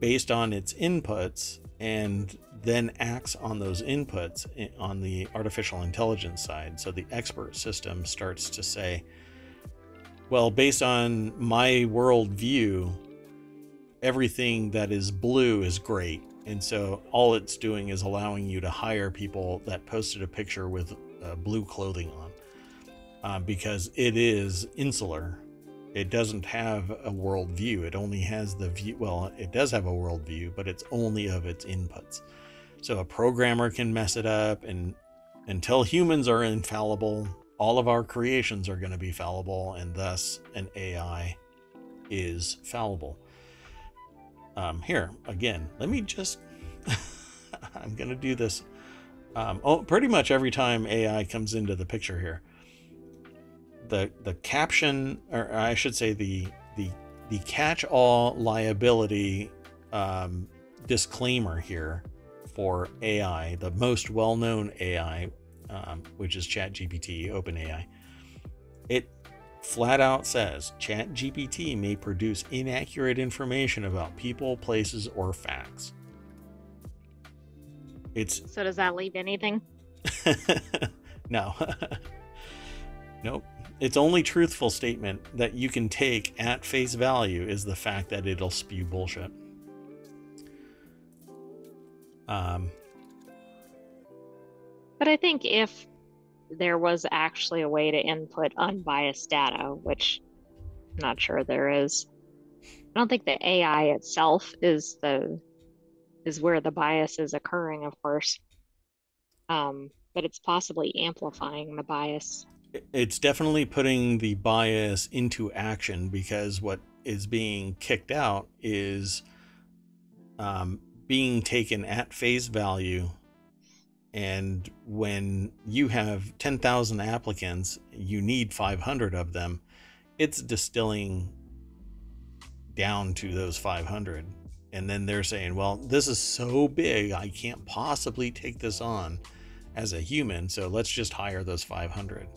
based on its inputs and then acts on those inputs on the artificial intelligence side. So the expert system starts to say, well, based on my worldview, everything that is blue is great. And so all it's doing is allowing you to hire people that posted a picture with uh, blue clothing on uh, because it is insular. It doesn't have a world view. It only has the view. Well, it does have a world view, but it's only of its inputs. So a programmer can mess it up, and until humans are infallible, all of our creations are going to be fallible, and thus an AI is fallible. Um, here again, let me just. I'm going to do this um, oh, pretty much every time AI comes into the picture here, the the caption, or I should say the the the catch-all liability um, disclaimer here for AI, the most well-known AI, um, which is ChatGPT, OpenAI, it flat out says ChatGPT may produce inaccurate information about people, places, or facts. It's so does that leave anything? no. nope. Its only truthful statement that you can take at face value is the fact that it'll spew bullshit. Um, but I think if there was actually a way to input unbiased data, which I'm not sure there is, I don't think the AI itself is the is where the bias is occurring, of course. um, but it's possibly amplifying the bias. It's definitely putting the bias into action because what is being kicked out is um, being taken at face value. And when you have 10,000 applicants, you need 500 of them. It's distilling down to those 500 and then they're saying, well, this is so big, I can't possibly take this on as a human, so let's just hire those 500.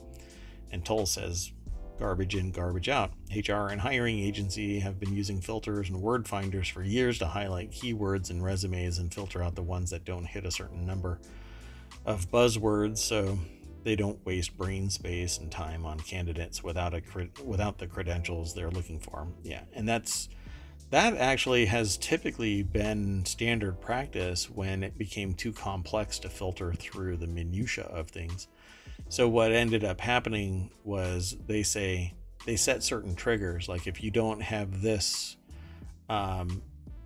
And Tull says, garbage in, garbage out. HR and hiring agency have been using filters and word finders for years to highlight keywords in resumes and filter out the ones that don't hit a certain number of buzzwords so they don't waste brain space and time on candidates without a without the credentials they're looking for. Yeah, and that's that actually has typically been standard practice when it became too complex to filter through the minutia of things. So what ended up happening was they say they set certain triggers like if you don't have this um,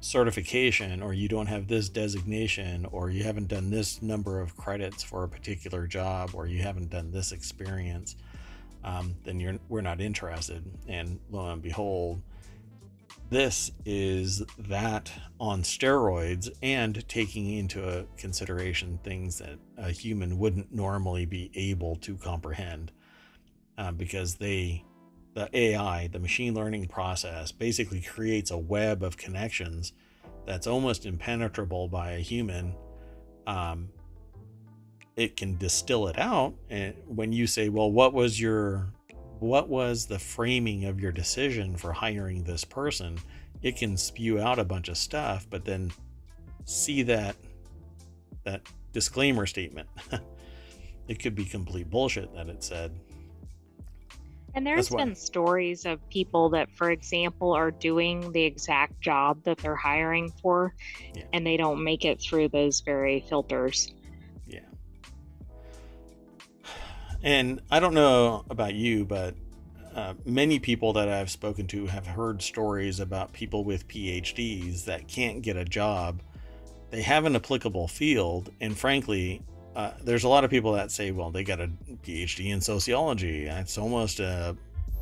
certification or you don't have this designation or you haven't done this number of credits for a particular job or you haven't done this experience um, then you're we're not interested. And lo and behold this is that on steroids and taking into consideration things that a human wouldn't normally be able to comprehend uh, because they the ai the machine learning process basically creates a web of connections that's almost impenetrable by a human. Um, it can distill it out and when you say well what was your what was the framing of your decision for hiring this person? It can spew out a bunch of stuff but then see that that disclaimer statement. It could be complete bullshit that it said and there's been stories of people that for example are doing the exact job that they're hiring for yeah. and they don't make it through those very filters yeah and I don't know about you, but uh, many people that I've spoken to have heard stories about people with PhDs that can't get a job. They have an applicable field, and frankly, uh, there's a lot of people that say, "Well, they got a PhD in sociology. It's almost a,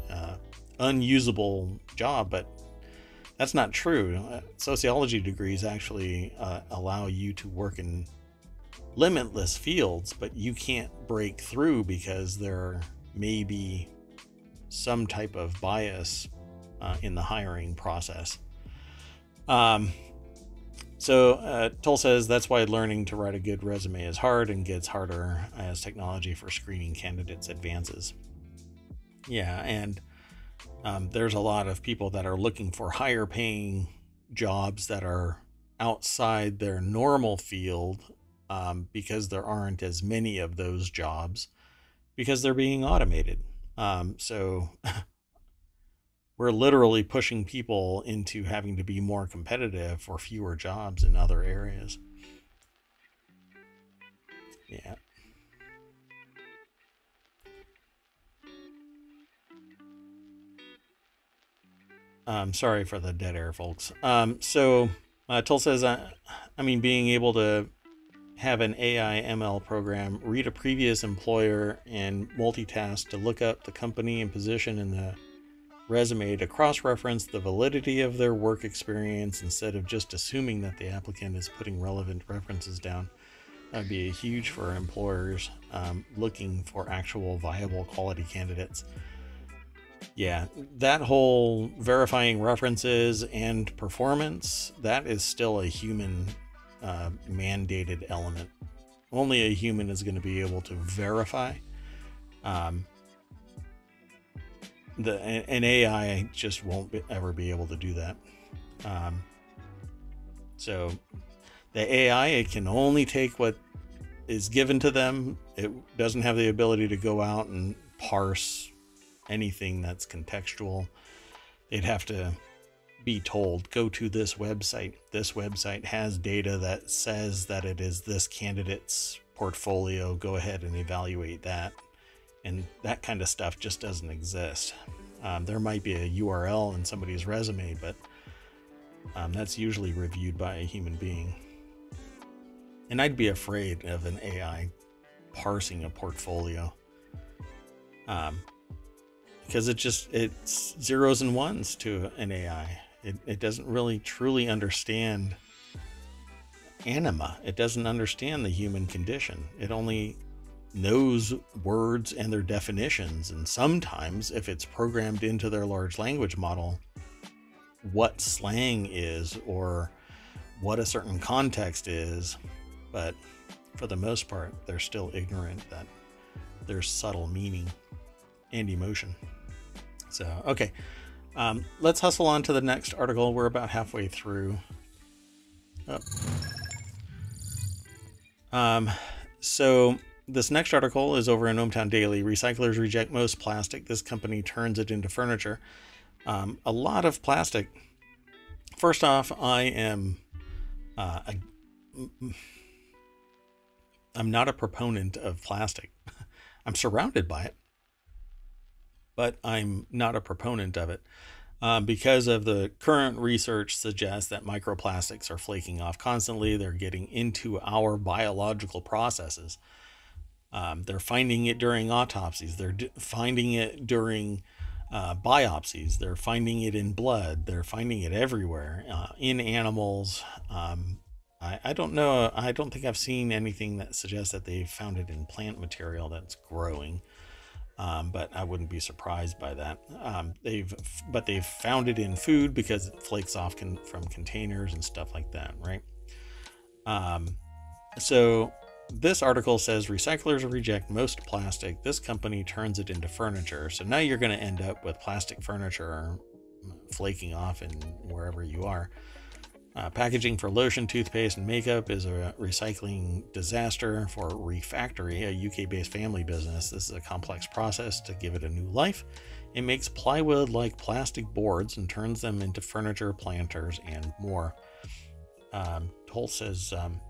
a unusable job," but that's not true. Uh, sociology degrees actually uh, allow you to work in limitless fields, but you can't break through because there may be some type of bias uh, in the hiring process. Um, so uh, Tull says that's why learning to write a good resume is hard and gets harder as technology for screening candidates advances. Yeah, and um, there's a lot of people that are looking for higher paying jobs that are outside their normal field um, because there aren't as many of those jobs because they're being automated. Um, so we're literally pushing people into having to be more competitive for fewer jobs in other areas. Yeah. Um, sorry for the dead air, folks. Um, so uh, Tull says, uh, I mean, being able to have an AI ML program read a previous employer and multitask to look up the company and position in the resume to cross reference the validity of their work experience instead of just assuming that the applicant is putting relevant references down. That'd be huge for employers um, looking for actual viable quality candidates. Yeah, that whole verifying references and performance, that is still a human uh, mandated element. Only a human is going to be able to verify. Um, the an AI just won't be, ever be able to do that. Um, so the AI it can only take what is given to them. It doesn't have the ability to go out and parse anything that's contextual. They'd have to be told go to this website. This website has data that says that it is this candidate's portfolio. Go ahead and evaluate that. And that kind of stuff just doesn't exist. Um, there might be a URL in somebody's resume, but um, that's usually reviewed by a human being. And I'd be afraid of an AI parsing a portfolio. Um, because it just it's zeros and ones to an AI. It, it doesn't really truly understand anima. It doesn't understand the human condition. It only knows words and their definitions. And sometimes, if it's programmed into their large language model, what slang is or what a certain context is. But for the most part, they're still ignorant that there's subtle meaning and emotion. So, okay. Um, let's hustle on to the next article. We're about halfway through. Oh. Um, so this next article is over in ohmTown Daily. Recyclers reject most plastic. This company turns it into furniture. Um, a lot of plastic. First off, I am. Uh, I'm not a proponent of plastic. I'm surrounded by it, but I'm not a proponent of it. Uh, because of the current research suggests that microplastics are flaking off constantly. They're getting into our biological processes. Um, they're finding it during autopsies. They're d- finding it during uh, biopsies. They're finding it in blood. They're finding it everywhere uh, in animals. Um, I, I don't know. I don't think I've seen anything that suggests that they found it in plant material that's growing um, but I wouldn't be surprised by that. Um, they've, but they've found it in food because it flakes off con- from containers and stuff like that, right? Um, so this article says recyclers reject most plastic. This company turns it into furniture. So now you're going to end up with plastic furniture flaking off in wherever you are. Uh, packaging for lotion, toothpaste, and makeup is a recycling disaster for Refactory, a UK based family business. This is a complex process to give it a new life. It makes plywood like plastic boards and turns them into furniture, planters, and more. Um, Toll says um,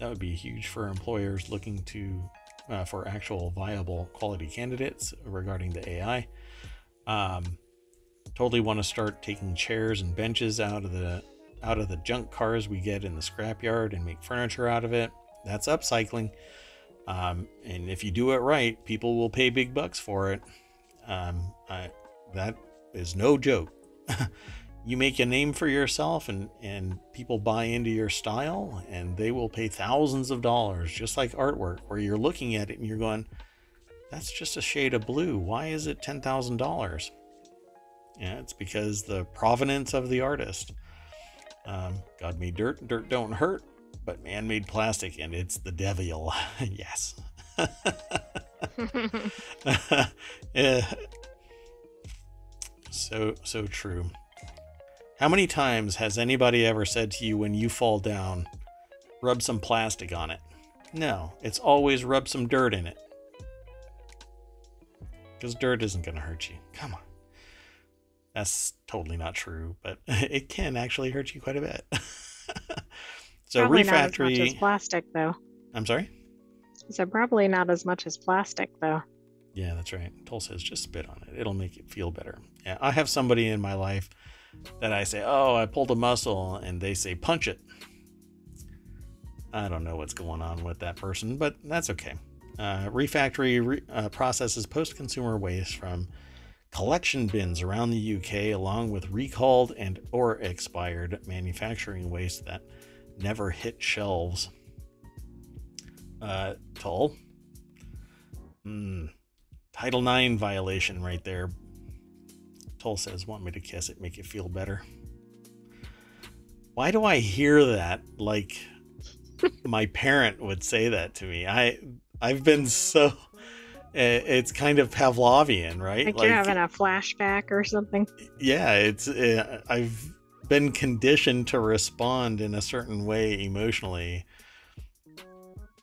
that would be huge for employers looking to uh, for actual viable quality candidates regarding the AI. Um, totally want to start taking chairs and benches out of the out of the junk cars we get in the scrapyard and make furniture out of it. That's upcycling. Um, and if you do it right, people will pay big bucks for it. Um, I, that is no joke. you make a name for yourself and, and people buy into your style and they will pay thousands of dollars, just like artwork, where you're looking at it and you're going, that's just a shade of blue. Why is it $10,000? Yeah, it's because the provenance of the artist. Um, God made dirt, dirt don't hurt, but man made plastic, and it's the devil. yes. yeah. So so true. How many times has anybody ever said to you when you fall down, rub some plastic on it? No, it's always rub some dirt in it. Because dirt isn't going to hurt you. Come on. That's totally not true, but it can actually hurt you quite a bit. so probably refactory. Not as much as plastic, though. I'm sorry. So probably not as much as plastic, though. Yeah, that's right. Toll says just spit on it. It'll make it feel better. Yeah, I have somebody in my life that I say, "Oh, I pulled a muscle," and they say, "Punch it." I don't know what's going on with that person, but that's okay. Uh, refactory re- uh, processes post-consumer waste from collection bins around the UK, along with recalled and or expired manufacturing waste that never hit shelves. Uh, Toll. Mm, Title IX violation right there. Toll says, "Want me to kiss it, make it feel better." Why do I hear that like my parent would say that to me? I I've been so it's kind of Pavlovian, right? Like, like you're having a flashback or something. Yeah, it's uh, I've been conditioned to respond in a certain way emotionally.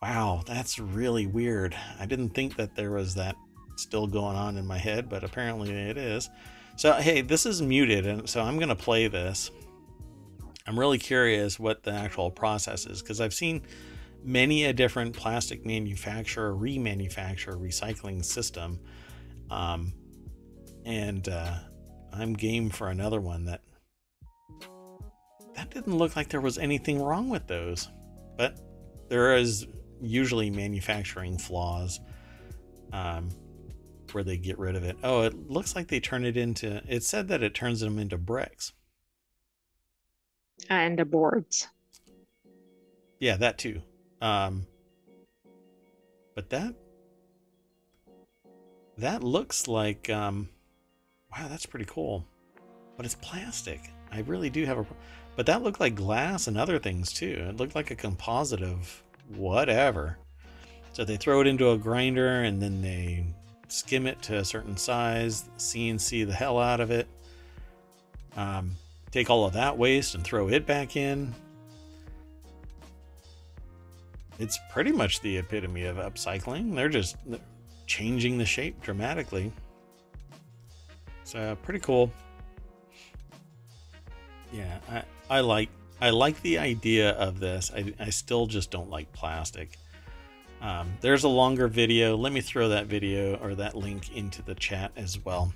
Wow, that's really weird. I didn't think that there was that still going on in my head, but apparently it is. So, hey, this is muted, and so I'm going to play this. I'm really curious what the actual process is because I've seen many a different plastic manufacturer, remanufacturer, recycling system. Um, and uh, I'm game for another one that that didn't look like there was anything wrong with those, but there is usually manufacturing flaws um, where they get rid of it. Oh, it looks like they turn it into. It said that it turns them into bricks. And the boards. Yeah, that too. Um, but that that looks like um, wow, that's pretty cool. But it's plastic. I really do have a. But that looked like glass and other things too. It looked like a composite of whatever. So they throw it into a grinder and then they skim it to a certain size, CNC the hell out of it. Um, take all of that waste and throw it back in. It's pretty much the epitome of upcycling. They're just changing the shape dramatically. So pretty cool. Yeah, I, I like I like the idea of this. I, I still just don't like plastic. Um, there's a longer video. Let me throw that video or that link into the chat as well.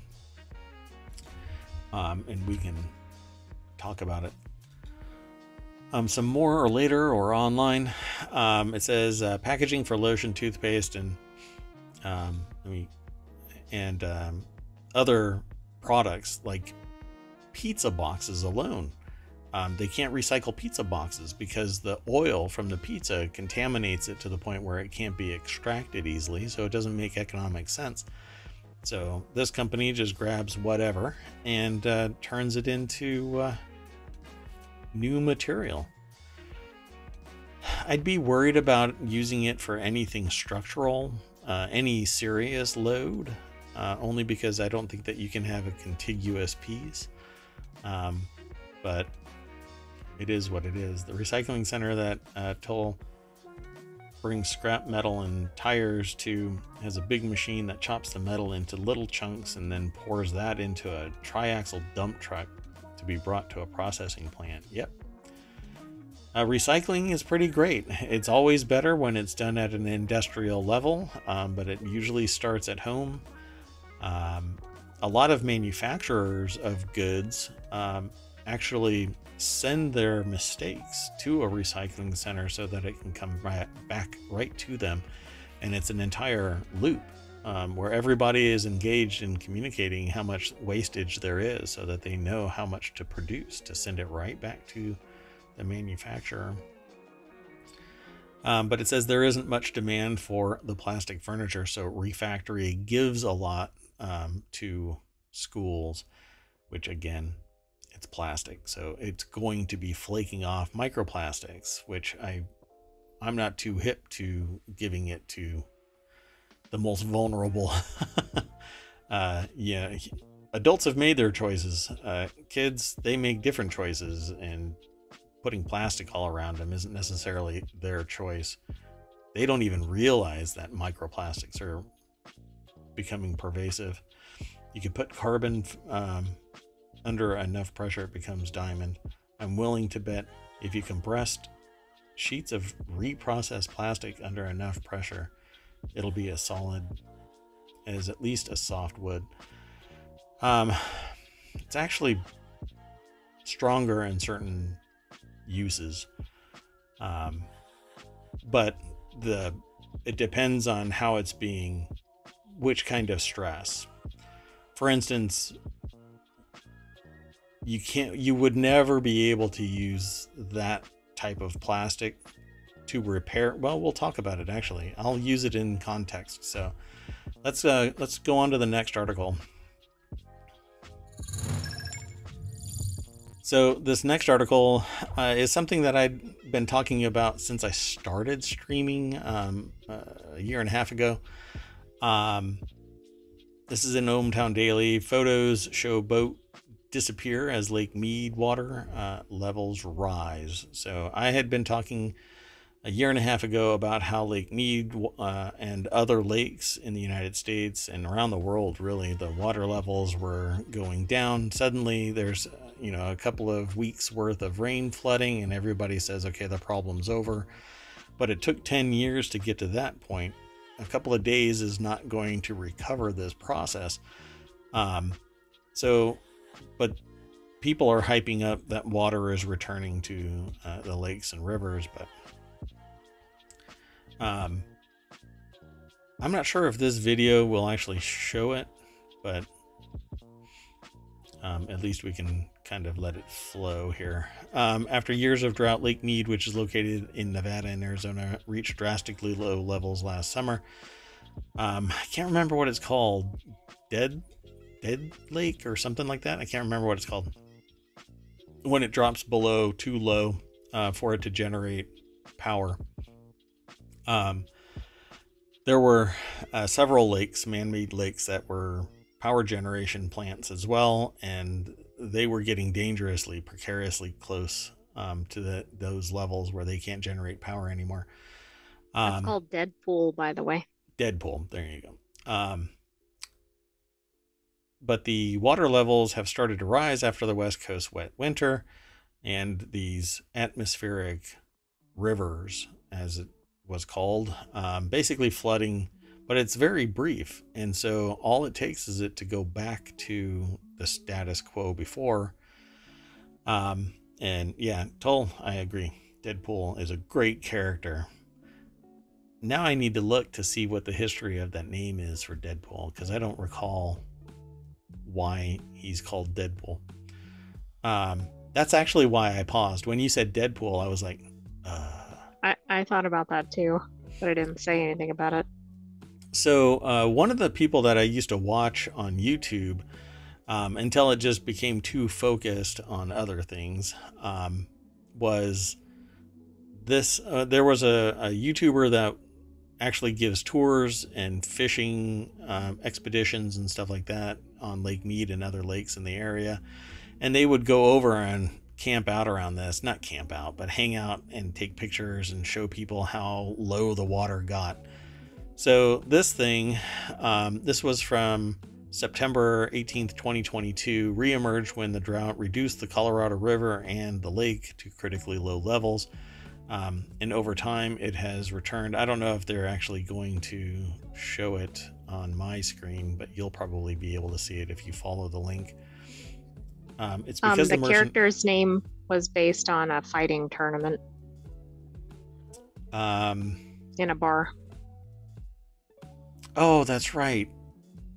Um, and we can talk about it. Um, some more or later or online. Um, it says uh, packaging for lotion, toothpaste, and um, and um, other products like pizza boxes alone um, they can't recycle pizza boxes because the oil from the pizza contaminates it to the point where it can't be extracted easily, so it doesn't make economic sense. So this company just grabs whatever and uh, turns it into uh, new material. I'd be worried about using it for anything structural, uh, any serious load, uh, only because I don't think that you can have a contiguous piece. Um, but it is what it is. The recycling center that uh, Toll brings scrap metal and tires to has a big machine that chops the metal into little chunks and then pours that into a triaxle dump truck to be brought to a processing plant. Yep. Uh, recycling is pretty great. It's always better when it's done at an industrial level, um, but it usually starts at home. Um, a lot of manufacturers of goods um, actually send their mistakes to a recycling center so that it can come back right to them. And it's an entire loop um, where everybody is engaged in communicating how much wastage there is so that they know how much to produce to send it right back to the manufacturer. Um, but it says there isn't much demand for the plastic furniture, so Refactory gives a lot um, to schools, which again it's plastic, so it's going to be flaking off microplastics, which I I'm not too hip to giving it to the most vulnerable. uh, yeah, adults have made their choices. Uh, kids, they make different choices, and putting plastic all around them isn't necessarily their choice. They don't even realize that microplastics are becoming pervasive. You could put carbon um, under enough pressure, it becomes diamond. I'm willing to bet if you compressed sheets of reprocessed plastic under enough pressure, it'll be as solid as at least a soft wood. Um, it's actually stronger in certain uses, um, but the it depends on how it's being, which kind of stress. For instance, you can't you would never be able to use that type of plastic to repair well we'll talk about it actually. I'll use it in context so let's uh let's go on to the next article. So this next article uh, is something that i've been talking about since i started streaming um, uh, a year and a half ago. Um, this is in ohmTown Daily. Photos show boat disappear as Lake Mead water uh, levels rise. So I had been talking a year and a half ago about how Lake Mead uh, and other lakes in the United States and around the world, really, the water levels were going down. Suddenly, there's you know a couple of weeks worth of rain flooding, and everybody says, okay, the problem's over. But it took 10 years to get to that point. A couple of days is not going to recover this process. Um, so but people are hyping up that water is returning to uh, the lakes and rivers. But Um, I'm not sure if this video will actually show it, but um, at least we can kind of let it flow here. Um, after years of drought, Lake Mead, which is located in Nevada and Arizona, reached drastically low levels last summer. Um, I can't remember what it's called. Dead, Dead Lake or something like that. I can't remember what it's called. When it drops below too low uh, for it to generate power. Um, there were uh, several lakes, man-made lakes, that were power generation plants as well, and they were getting dangerously, precariously close um, to the, those levels where they can't generate power anymore. Um, That's called Deadpool, by the way. Deadpool. There you go. Um, but the water levels have started to rise after the West Coast wet winter, and these atmospheric rivers, as it was called, um, basically flooding but it's very brief. And so all it takes is it to go back to the status quo before. Um, and yeah, Toll, I agree. Deadpool is a great character. Now I need to look to see what the history of that name is for Deadpool because I don't recall why he's called Deadpool. Um, that's actually why I paused. When you said Deadpool, I was like, uh... I, I thought about that too, but I didn't say anything about it. So, uh, one of the people that I used to watch on YouTube um, until it just became too focused on other things um, was this. Uh, there was a, a, YouTuber that actually gives tours and fishing um, expeditions and stuff like that on Lake Mead and other lakes in the area. And they would go over and camp out around this, not camp out, but hang out and take pictures and show people how low the water got so this thing, um, this was from September 18th, 2022, reemerged when the drought reduced the Colorado River and the lake to critically low levels. Um, and over time, it has returned. I don't know if they're actually going to show it on my screen, but you'll probably be able to see it if you follow the link. Um, it's um, because um, the, the character's name was based on a fighting tournament um, in a bar. Oh, that's right.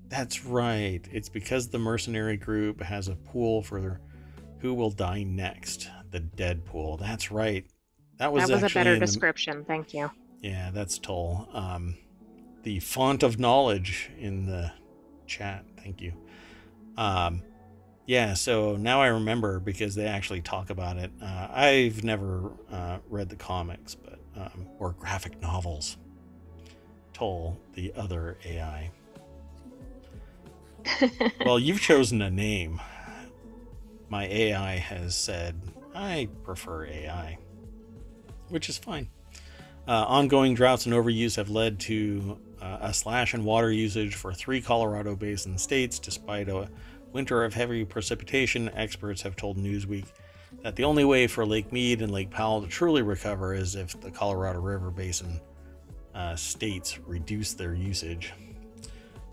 That's right. It's because the mercenary group has a pool for who will die next. The dead pool. That's right. That was that was a better description. The... Thank you. Yeah, that's Toll. Um, the font of knowledge in the chat. Thank you. Um, yeah, so now I remember because they actually talk about it. Uh, I've never uh, read the comics, but um, or graphic novels. Toll, the other AI. well, you've chosen a name. My AI has said, I prefer AI, which is fine. Uh, ongoing droughts and overuse have led to uh, a slash in water usage for three Colorado basin states, despite a winter of heavy precipitation. Experts have told Newsweek that the only way for Lake Mead and Lake Powell to truly recover is if the Colorado River basin uh, states reduce their usage.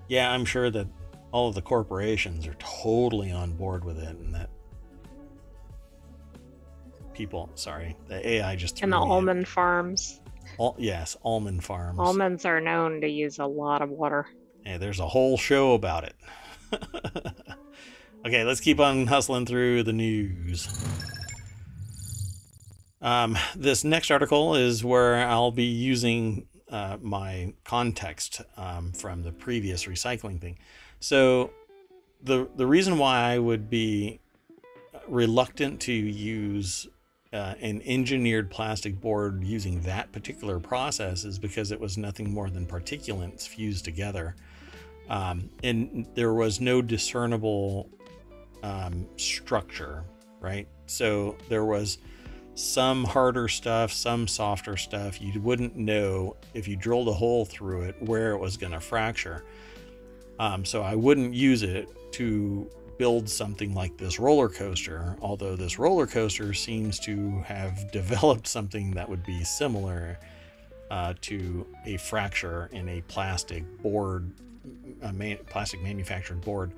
Yeah, I'm sure that all of the corporations are totally on board with it, and that people, sorry, the AI just and the almond farms. All, yes, almond farms. Almonds are known to use a lot of water. Yeah, there's a whole show about it. okay, let's keep on hustling through the news. Um, this next article is where I'll be using uh, my context um, from the previous recycling thing. So the the reason why I would be reluctant to use uh, an engineered plastic board using that particular process is because it was nothing more than particulates fused together, um, and there was no discernible um, structure. Right, so there was some harder stuff, some softer stuff. You wouldn't know if you drilled a hole through it where it was going to fracture. Um, so I wouldn't use it to build something like this roller coaster, although this roller coaster seems to have developed something that would be similar uh, to a fracture in a plastic board, a plastic manufactured board.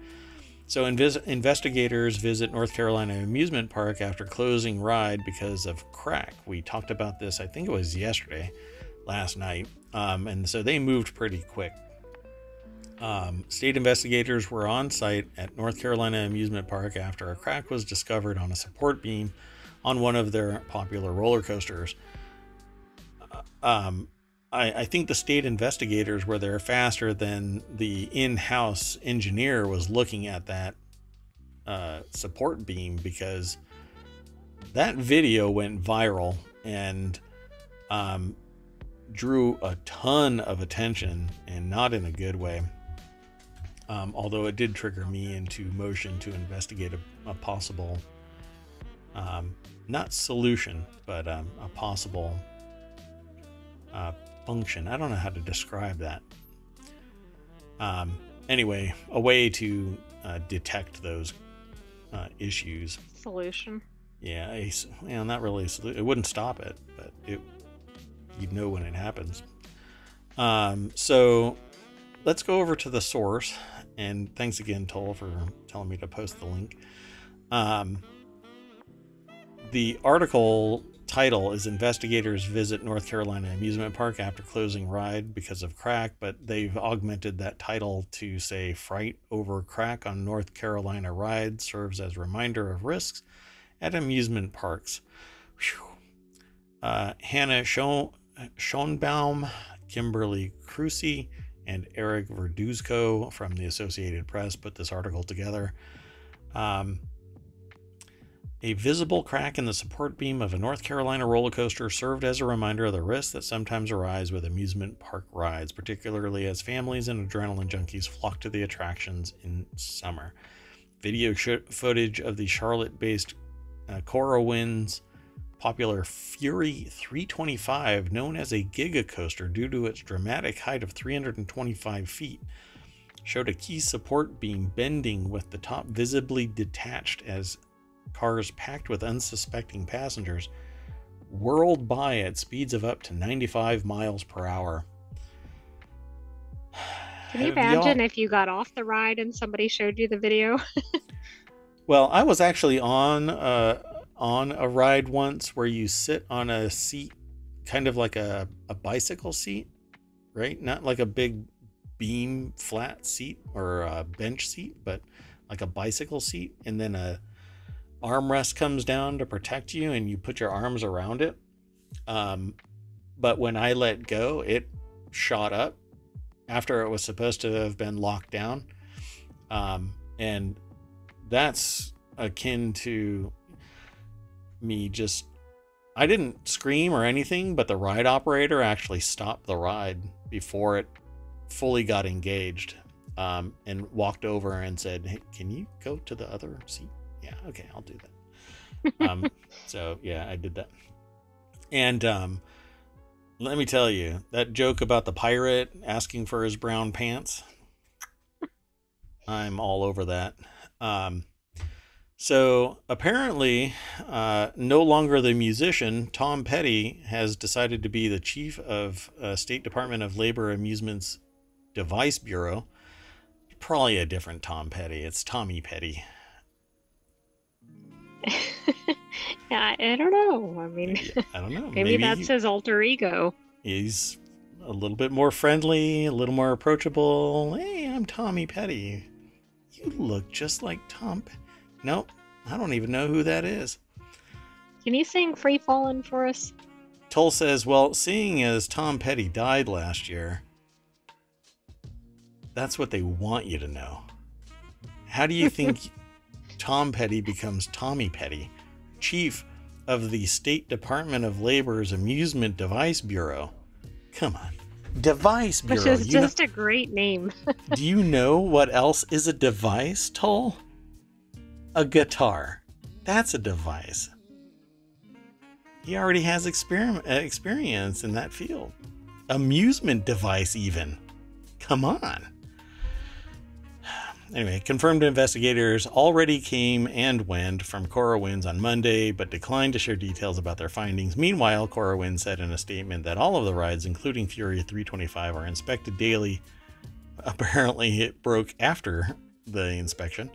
So, invis- investigators visit North Carolina amusement park after closing ride because of crack. We talked about this, I think it was yesterday. last night, um, and so they moved pretty quick. Um, state investigators were on site at North Carolina Amusement Park after a crack was discovered on a support beam on one of their popular roller coasters. Uh, um, I, I, think the state investigators were there faster than the in house engineer was looking at that uh, support beam because that video went viral and um, drew a ton of attention and not in a good way. Um, although it did trigger me into motion to investigate a, a possible, um, not solution, but um, a possible uh, function. I don't know how to describe that. Um, anyway, a way to uh, detect those uh, issues. Solution. Yeah, a, well, not really. It wouldn't stop it, but it you'd know when it happens. Um, so let's go over to the source. And thanks again, Toll, for telling me to post the link. Um, the article title is Investigators Visit North Carolina Amusement Park After Closing Ride Because of Crack, but they've augmented that title to say Fright Over Crack on North Carolina Ride serves as reminder of risks at amusement parks. Uh, Hannah Schoenbaum, Kimberlee Kruesi, and Eric Verduzco from the Associated Press put this article together. Um, a visible crack in the support beam of a North Carolina roller coaster served as a reminder of the risks that sometimes arise with amusement park rides, particularly as families and adrenaline junkies flock to the attractions in summer. Video sh- footage of the Charlotte based uh, Winds popular Fury 325, known as a Giga Coaster due to its dramatic height of 325 feet, showed a key support beam bending with the top visibly detached as cars packed with unsuspecting passengers whirled by at speeds of up to 95 miles per hour. Can you imagine if you got off the ride and somebody showed you the video? well, I was actually on uh, on a ride once where you sit on a seat, kind of like a, a bicycle seat, right? Not like a big beam flat seat or a bench seat, but like a bicycle seat, and then a armrest comes down to protect you, and you put your arms around it. Um, but when I let go, it shot up after it was supposed to have been locked down. Um, and that's akin to me just I didn't scream or anything, but the ride operator actually stopped the ride before it fully got engaged um, and walked over and said, hey, Can you go to the other seat? Yeah, okay, I'll do that. um, so, yeah, I did that. And um, let me tell you, that joke about the pirate asking for his brown pants, I'm all over that. Um, so apparently, uh, no longer the musician, Tom Petty has decided to be the chief of uh, State Department of Labor Amusements Device Bureau. Probably a different Tom Petty. It's Tommy Petty. yeah, I don't know. I mean, I don't know. maybe, maybe, that's his alter ego. He's a little bit more friendly, a little more approachable. Hey, I'm Tommy Petty. You look just like Tom. Petty. Nope. I don't even know who that is. Can you sing Free Fallin' for us? Toll says, well, seeing as Tom Petty died last year, that's what they want you to know. How do you think Tom Petty becomes Tommy Petty, chief of the State Department of Labor's Amusement Device Bureau? Come on. Device Bureau. Which is just know, a great name. do you know what else is a device, Toll? A guitar. That's a device. He already has experiment, uh, experience in that field. Amusement device, even. Come on. Anyway, confirmed investigators already came and went from Winds on Monday, but declined to share details about their findings. Meanwhile, Winds said in a statement that all of the rides, including Fury 325, are inspected daily. Apparently, it broke after the inspection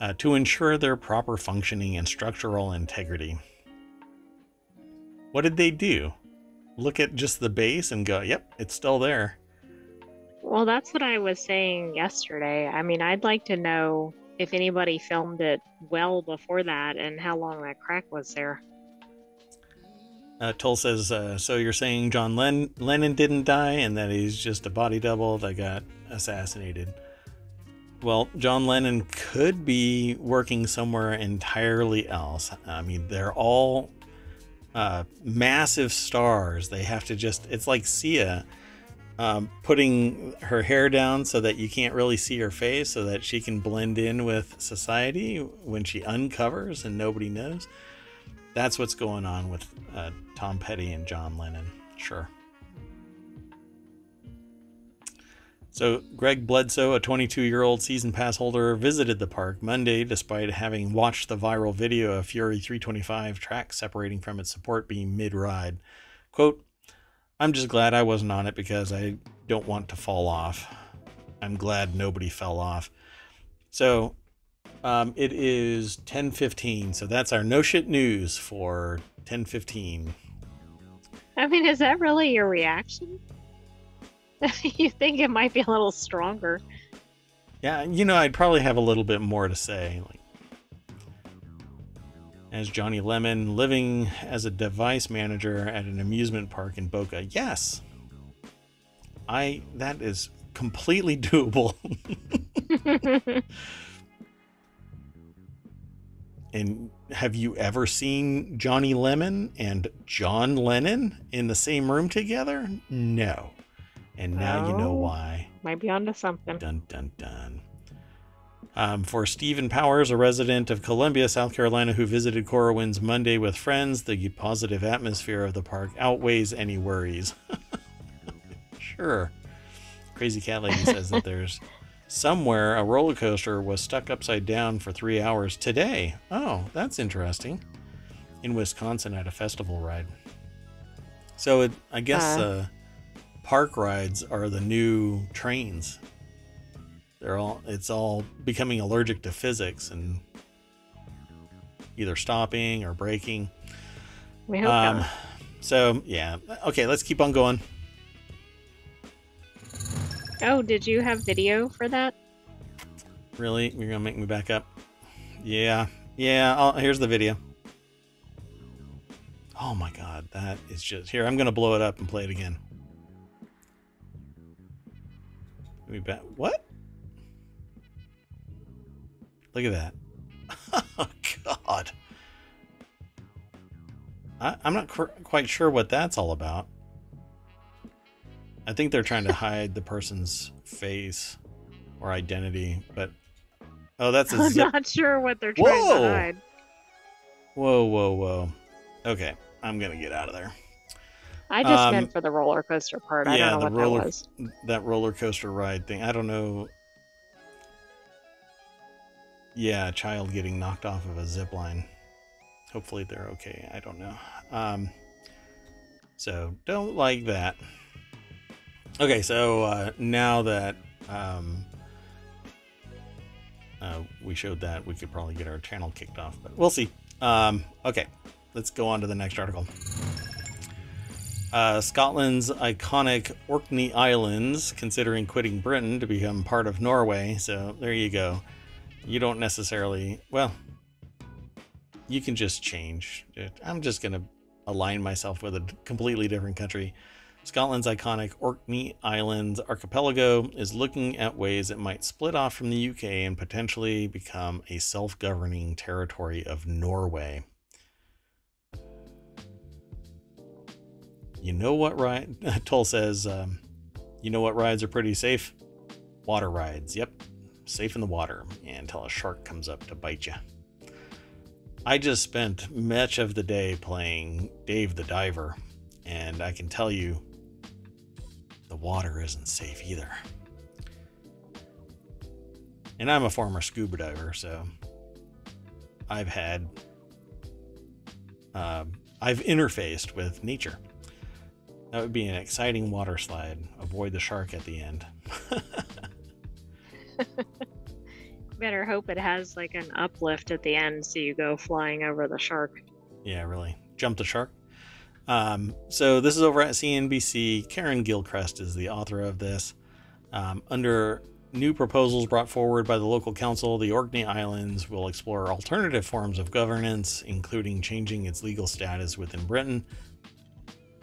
uh, to ensure their proper functioning and structural integrity. What did they do? look at just the base and go, "Yep, it's still there." Well, that's what I was saying yesterday. I mean, I'd like to know if anybody filmed it well before that and how long that crack was there. Uh, Toll says, uh, "So you're saying John Len- Lennon didn't die, and that he's just a body double that got assassinated?" Well, John Lennon could be working somewhere entirely else. I mean, they're all uh, massive stars. They have to just—it's like Sia um, putting her hair down so that you can't really see her face, so that she can blend in with society when she uncovers and nobody knows. That's what's going on with uh, Tom Petty and John Lennon. Sure. So, Greg Bledsoe, a 22 year old season pass holder, visited the park Monday despite having watched the viral video of Fury 325 track separating from its support beam mid ride. Quote, I'm just glad I wasn't on it because I don't want to fall off. I'm glad nobody fell off. So, um, it is 10:15, so that's our no shit news for 10:15. I mean, is that really your reaction? you think it might be a little stronger. Yeah, you know, I'd probably have a little bit more to say. Like, as Johnny Lemon living as a device manager at an amusement park in Boca. Yes, I that is completely doable. and have you ever seen Johnny Lemon and John Lennon in the same room together? No. And now you know Oh. why. Might be onto something. Dun dun dun. Um, for Stephen Powers, a resident of Columbia, South Carolina, who visited Carowinds Monday with friends, the positive atmosphere of the park outweighs any worries. sure. Crazy Cat Lady says that there's somewhere a roller coaster was stuck upside down for three hours today. Oh, that's interesting. In Wisconsin at a festival ride. So it, I guess Uh. uh, park rides are the new trains. They're all it's all becoming allergic to physics and either stopping or braking. We hope Um, not. so yeah, okay, let's keep on going. Oh, did you have video for that? Really, you're gonna make me back up? Yeah, yeah. I'll, here's the video. Oh my god, that is just here. I'm gonna blow it up and play it again. Me back. What? Look at that. oh god. I, I'm not quite sure what that's all about. I think they're trying to hide the person's face or identity, but oh, that's a I'm zip. not sure what they're trying Whoa. to hide. Whoa, whoa, whoa. Okay, I'm gonna get out of there. I just Um, meant for the roller coaster part. I yeah, don't know the what roller- that was. That roller coaster ride thing. I don't know. Yeah, a child getting knocked off of a zip line. Hopefully they're okay. I don't know. Um, so don't like that. Okay, so uh, now that um, uh, we showed that, we could probably get our channel kicked off, but we'll see. Um, okay, let's go on to the next article. Uh, Scotland's iconic Orkney Islands considering quitting Britain to become part of Norway. So there you go. You don't necessarily, well, you can just change. I'm just going to align myself with a completely different country. Scotland's iconic Orkney Islands archipelago is looking at ways it might split off from the UK and potentially become a self governing territory of Norway. You know what ride? Toll says, um, you know what rides are pretty safe? Water rides. Yep. Safe in the water until a shark comes up to bite you. I just spent much of the day playing Dave the Diver, and I can tell you the water isn't safe either. And I'm a former scuba diver, so I've had, um, I've interfaced with nature. That would be an exciting water slide. Avoid the shark at the end. Better hope it has like an uplift at the end so you go flying over the shark. Yeah, really. Jump the shark. Um, so this is over at CNBC. Karen Gilchrist is the author of this. Um, under new proposals brought forward by the local council, the Orkney Islands will explore alternative forms of governance, including changing its legal status within Britain.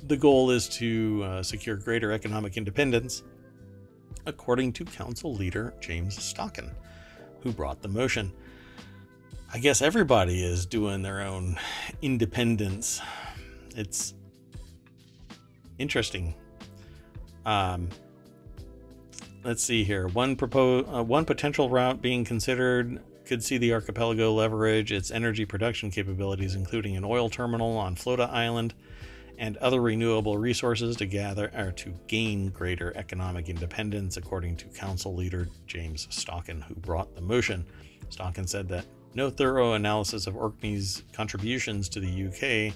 The goal is to uh, secure greater economic independence, according to council leader James Stockan, who brought the motion. I guess everybody is doing their own independence. It's interesting. Um, let's see here. One propose, uh, one potential route being considered could see the archipelago leverage its energy production capabilities, including an oil terminal on Flotta Island and other renewable resources to gather or to gain greater economic independence, according to council leader James Stockan, who brought the motion. Stockan said that no thorough analysis of Orkney's contributions to the UK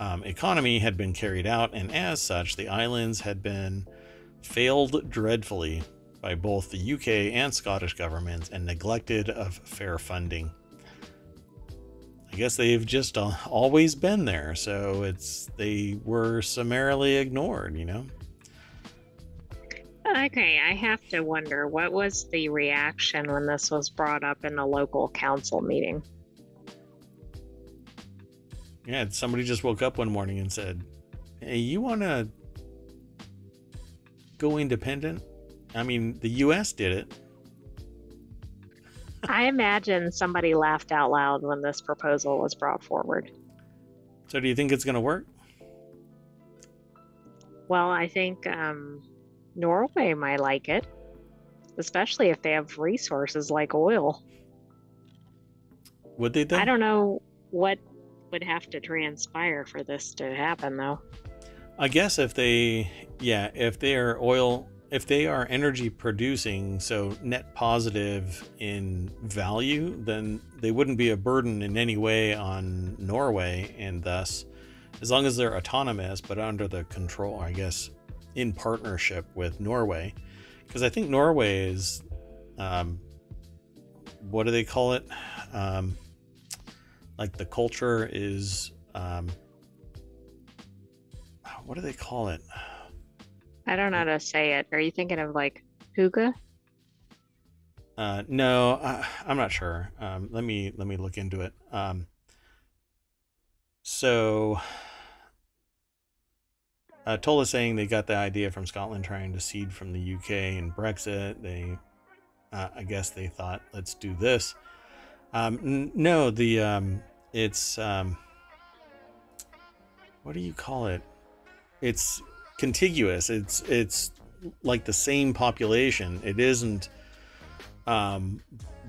um, economy had been carried out, and as such, the islands had been failed dreadfully by both the UK and Scottish governments and neglected of fair funding. I guess they've just always been there, so it's they were summarily ignored, you know. Okay, I have to wonder what was the reaction when this was brought up in a local council meeting? Yeah, somebody just woke up one morning and said, "Hey, you want to go independent?" I mean, the U.S. did it. I imagine somebody laughed out loud when this proposal was brought forward. So, do you think it's going to work? Well, I think um, Norway might like it, especially if they have resources like oil. Would they? I don't know what would have to transpire for this to happen, though. I guess if they, yeah, if they are oil, if they are energy producing, so net positive in value, then they wouldn't be a burden in any way on Norway, and thus, as long as they're autonomous but under the control, I guess, in partnership with Norway, because I think Norway is, um, what do they call it? Um, like the culture is um what do they call it I don't know how to say it. Are you thinking of like hygge? uh no I, i'm not sure um let me let me look into it um so uh, Tola saying they got the idea from Scotland trying to cede from the UK and Brexit. They, uh, I guess they thought, let's do this. Um, n- no, the um, it's um, what do you call it? It's contiguous. It's it's like the same population. It isn't um,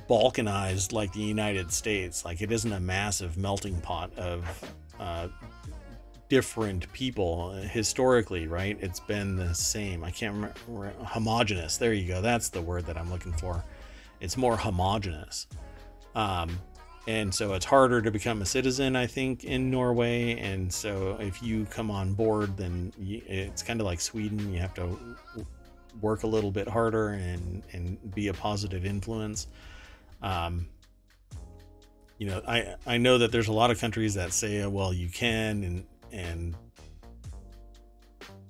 balkanized like the United States. Like it isn't a massive melting pot of uh, different people historically, right? It's been the same. I can't remember homogenous. There you go. That's the word that I'm looking for. It's more homogenous. Um, and so it's harder to become a citizen i think in norway. And so if you come on board then you, it's kind of like sweden. You have to work a little bit harder and and be a positive influence. Um, you know i i know that there's a lot of countries that say well you can and and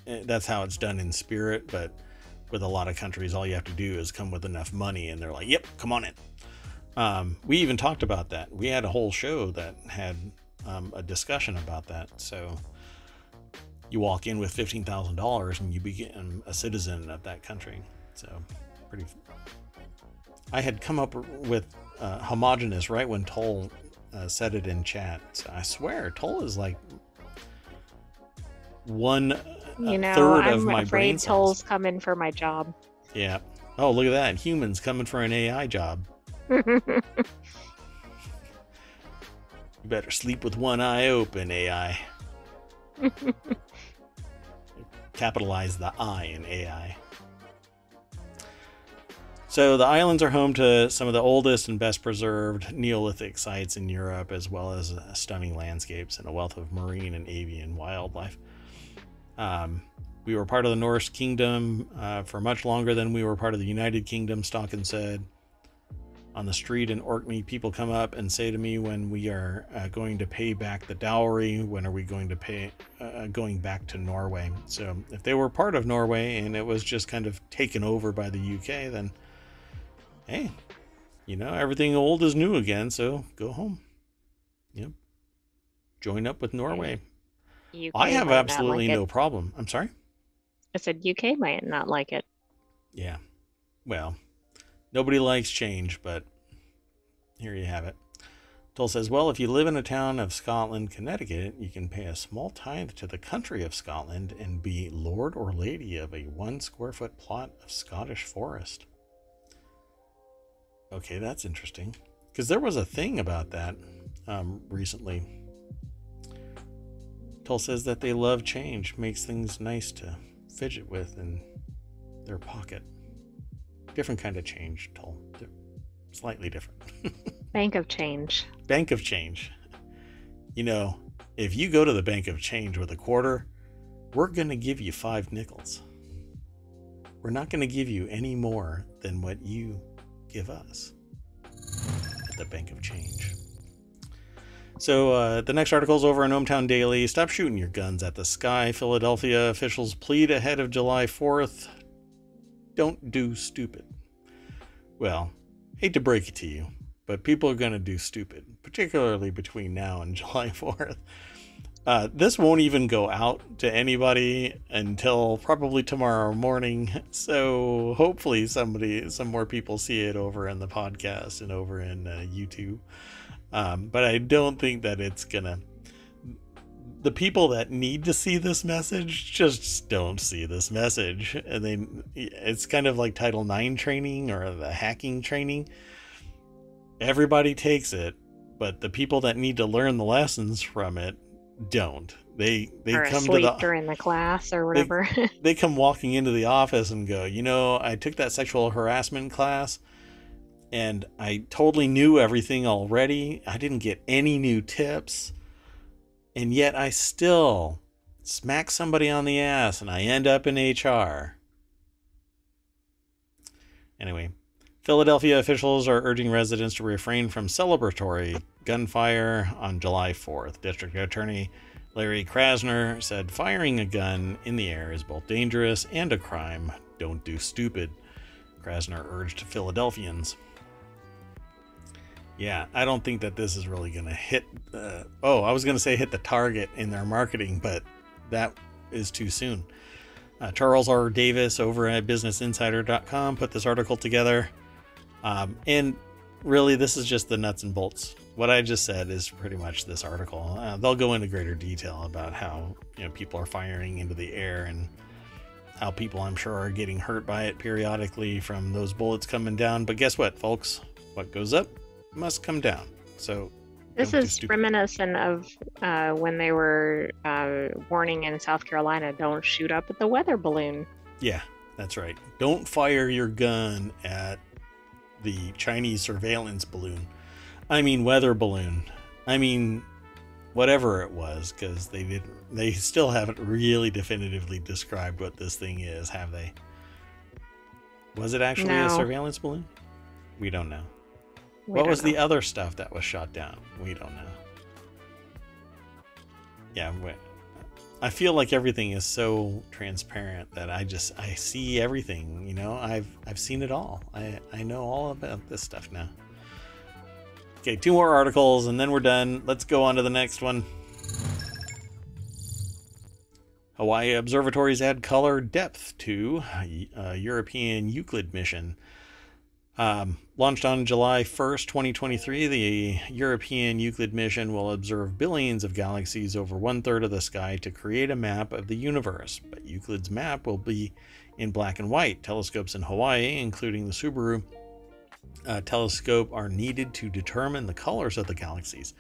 eh, that's how it's done in spirit. But with a lot of countries all you have to do is come with enough money and they're like yep come on in um, we even talked about that. We had a whole show that had um, a discussion about that. So you walk in with fifteen thousand dollars and you become a citizen of that country. So pretty. I had come up with uh, homogenous right when Toll uh, said it in chat. So I swear, Toll is like one You know, third I'm of my brain afraid. Toll's coming for my job. Yeah. Oh, look at that! Humans coming for an AI job. You better sleep with one eye open, AI. Capitalize the I in AI. So the islands are home to some of the oldest and best preserved Neolithic sites in Europe, as well as stunning landscapes and a wealth of marine and avian wildlife. Um, we were part of the Norse kingdom uh, for much longer than we were part of the United Kingdom, Stockan said. On the street in Orkney, people come up and say to me when we are uh, going to pay back the dowry, when are we going to pay, uh, uh going back to Norway? So if they were part of Norway and it was just kind of taken over by the UK, then hey, you know, everything old is new again, so go home. Yep. Join up with Norway. UK I have absolutely like no problem. I'm sorry? I said UK might not like it. Yeah. Well, nobody likes change, but here you have it. Toll says, well, if you live in a town of Scotland, Connecticut, you can pay a small tithe to the country of Scotland and be lord or lady of a one square foot plot of Scottish forest. Okay, that's interesting. Because there was a thing about that um, recently. Toll says that they love change, makes things nice to fidget with in their pocket. Different kind of change, Toll. Slightly different. Bank of change. Bank of change. You know, if you go to the Bank of Change with a quarter, we're going to give you five nickels. We're not going to give you any more than what you give us at the Bank of Change. So uh, the next article is over in ohmTown Daily. Stop shooting your guns at the sky. Philadelphia officials plead ahead of July 4th. Don't do stupid. Well, hate to break it to you, but people are going to do stupid, particularly between now and July 4th. Uh, this won't even go out to anybody until probably tomorrow morning. So hopefully somebody, some more people see it over in the podcast and over in uh, YouTube. Um, but I don't think that it's gonna. The people that need to see this message just don't see this message, and they. It's kind of like Title IX training or the hacking training. Everybody takes it, but the people that need to learn the lessons from it don't. They they or come to the during the class or whatever. They, they come walking into the office and go, you know, I took that sexual harassment class, and I totally knew everything already. I didn't get any new tips, and yet I still smack somebody on the ass, and I end up in HR. Anyway, Philadelphia officials are urging residents to refrain from celebratory gunfire on July 4th. District Attorney Larry Krasner said firing a gun in the air is both dangerous and a crime. Don't do stupid. Krasner urged Philadelphians. Yeah, I don't think that this is really going to hit. Uh, oh, I was going to say hit the target in their marketing, but that is too soon. Uh, Charles R. Davis over at BusinessInsider.com put this article together. Um, and really, this is just the nuts and bolts. What I just said is pretty much this article. Uh, they'll go into greater detail about how you know people are firing into the air and how people, I'm sure, are getting hurt by it periodically from those bullets coming down. But guess what, folks? What goes up must come down. So this is reminiscent of uh, when they were uh, warning in South Carolina, don't shoot up at the weather balloon. Yeah, that's right. Don't fire your gun at the Chinese surveillance balloon. I mean weather balloon. I mean whatever it was because they didn't they still haven't really definitively described what this thing is, have they? Was it actually no. a surveillance balloon? We don't know. We what was know. the other stuff that was shot down? We don't know. Yeah, I feel like everything is so transparent that I just I see everything. You know, I've I've seen it all. I I know all about this stuff now. Okay, two more articles and then we're done. Let's go on to the next one. Hawaii observatories add color depth to uh, European Euclid mission. Um, launched on July 1st, 2023, the European Euclid mission will observe billions of galaxies over one third of the sky to create a map of the universe. But Euclid's map will be in black and white. Telescopes in Hawaii, including the Subaru uh, telescope, are needed to determine the colors of the galaxies.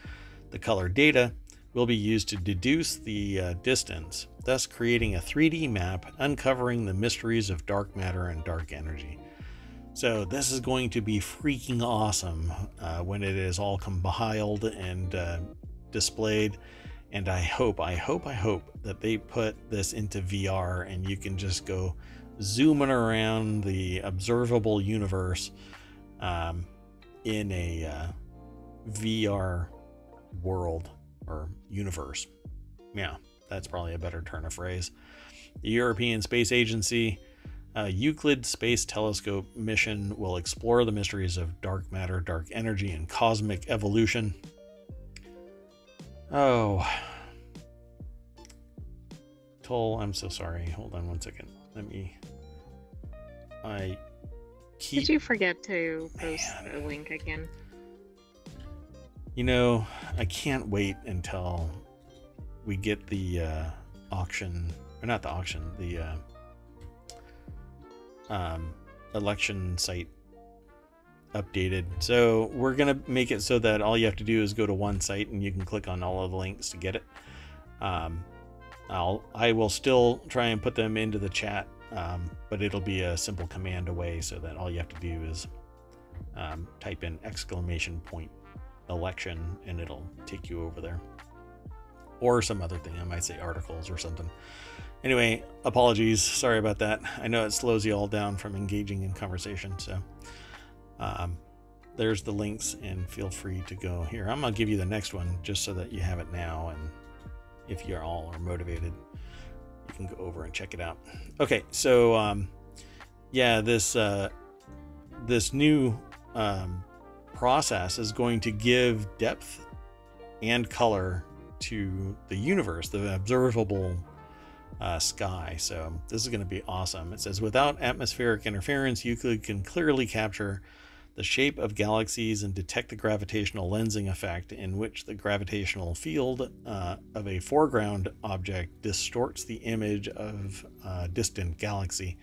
The color data will be used to deduce the uh, distance, thus creating a 3D map uncovering the mysteries of dark matter and dark energy. So this is going to be freaking awesome uh, when it is all compiled and uh, displayed. And I hope, I hope, I hope that they put this into VR and you can just go zooming around the observable universe um, in a uh, VR world or universe. Yeah, that's probably a better turn of phrase. The European Space Agency uh, Euclid Space Telescope mission will explore the mysteries of dark matter, dark energy, and cosmic evolution. Oh. Toll, I'm so sorry. Hold on one second. Let me. I keep. Did you forget to post Man. the link again? You know, I can't wait until we get the uh, auction, or not the auction, the uh, um, election site updated. So we're gonna make it so that all you have to do is go to one site and you can click on all of the links to get it. Um, I'll I will still try and put them into the chat, um, but it'll be a simple command away so that all you have to do is um, type in exclamation point election and it'll take you over there. Or some other thing. I might say articles or something. Anyway, apologies. Sorry about that. I know it slows you all down from engaging in conversation. So um, there's the links, and feel free to go here. I'm going to give you the next one just so that you have it now. And if you all are motivated, you can go over and check it out. Okay, so um, yeah, this uh, this new um, process is going to give depth and color to the universe, the observable uh, sky. So this is going to be awesome. It says without atmospheric interference, Euclid can clearly capture the shape of galaxies and detect the gravitational lensing effect in which the gravitational field uh, of a foreground object distorts the image of a distant galaxy.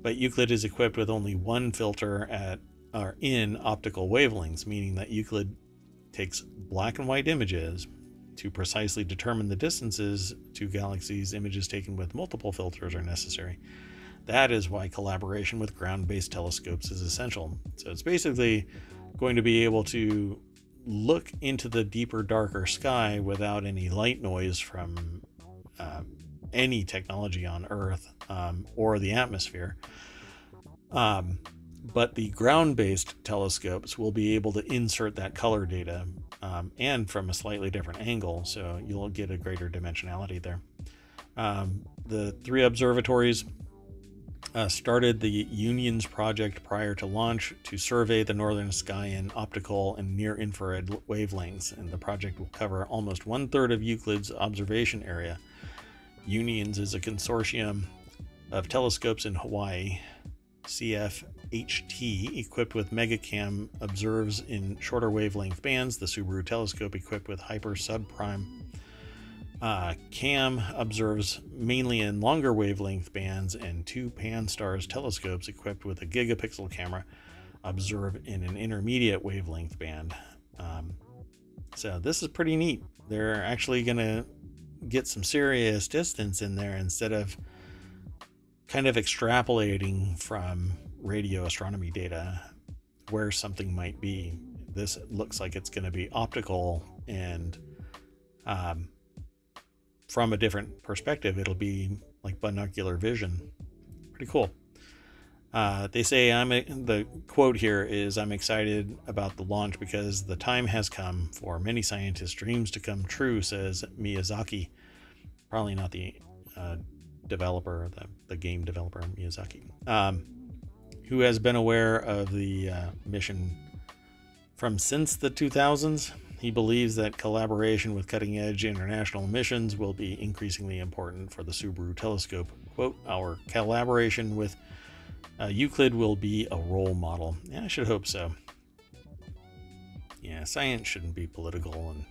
But Euclid is equipped with only one filter at or in optical wavelengths, meaning that Euclid takes black and white images, to precisely determine the distances to galaxies, images taken with multiple filters are necessary. That is why collaboration with ground based telescopes is essential. So it's basically going to be able to look into the deeper, darker sky without any light noise from uh, any technology on Earth um, or the atmosphere. Um, but the ground based telescopes will be able to insert that color data um, and from a slightly different angle, so you'll get a greater dimensionality there. Um, the three observatories uh, started the UNIONS project prior to launch to survey the northern sky in optical and near infrared wavelengths, and the project will cover almost one third of Euclid's observation area. UNIONS is a consortium of telescopes in Hawaii. CF HT, equipped with Megacam, observes in shorter wavelength bands. The Subaru telescope, equipped with Hyper Suprime uh, Cam, observes mainly in longer wavelength bands, and two Pan-STARRS telescopes, equipped with a gigapixel camera, observe in an intermediate wavelength band. Um, so this is pretty neat. They're actually going to get some serious distance in there instead of kind of extrapolating from radio astronomy data where something might be. This looks like it's going to be optical and um, from a different perspective, it'll be like binocular vision. Pretty cool. Uh, they say I'm the quote here is I'm excited about the launch because the time has come for many scientists' dreams to come true, says Miyazaki. Probably not the uh, developer, the, the game developer Miyazaki. Um, who has been aware of the uh, mission from since the 2000s. He believes that collaboration with cutting edge international missions will be increasingly important for the Subaru telescope. Quote, Our collaboration with uh, Euclid will be a role model. Yeah, I should hope so. Yeah, science shouldn't be political, and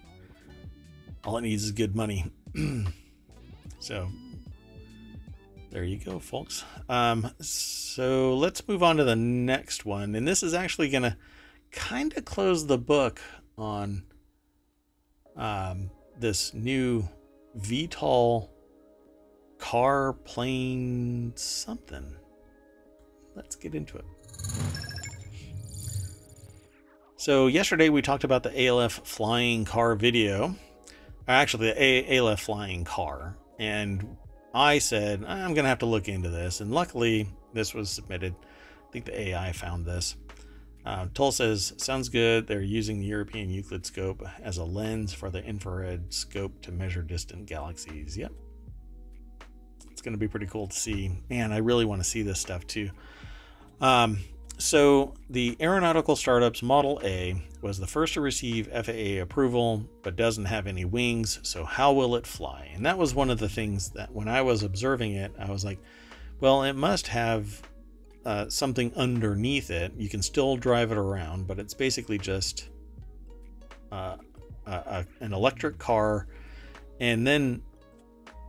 all it needs is good money. so there you go, folks. Um, so let's move on to the next one. And this is actually going to kind of close the book on um, this new VTOL car, plane, something. Let's get into it. So, yesterday we talked about the Alef flying car video. Actually, the Alef flying car. And I said, I'm going to have to look into this. And luckily, this was submitted. I think the AI found this. Uh, Toll says, sounds good. They're using the European Euclid scope as a lens for the infrared scope to measure distant galaxies. Yep. It's going to be pretty cool to see. Man, I really want to see this stuff too. Um, so, the aeronautical startup's Model A was the first to receive FAA approval, but doesn't have any wings. So, how will it fly? And that was one of the things that when I was observing it, I was like, well, it must have uh, something underneath it. You can still drive it around, but it's basically just uh, a, a, an electric car and then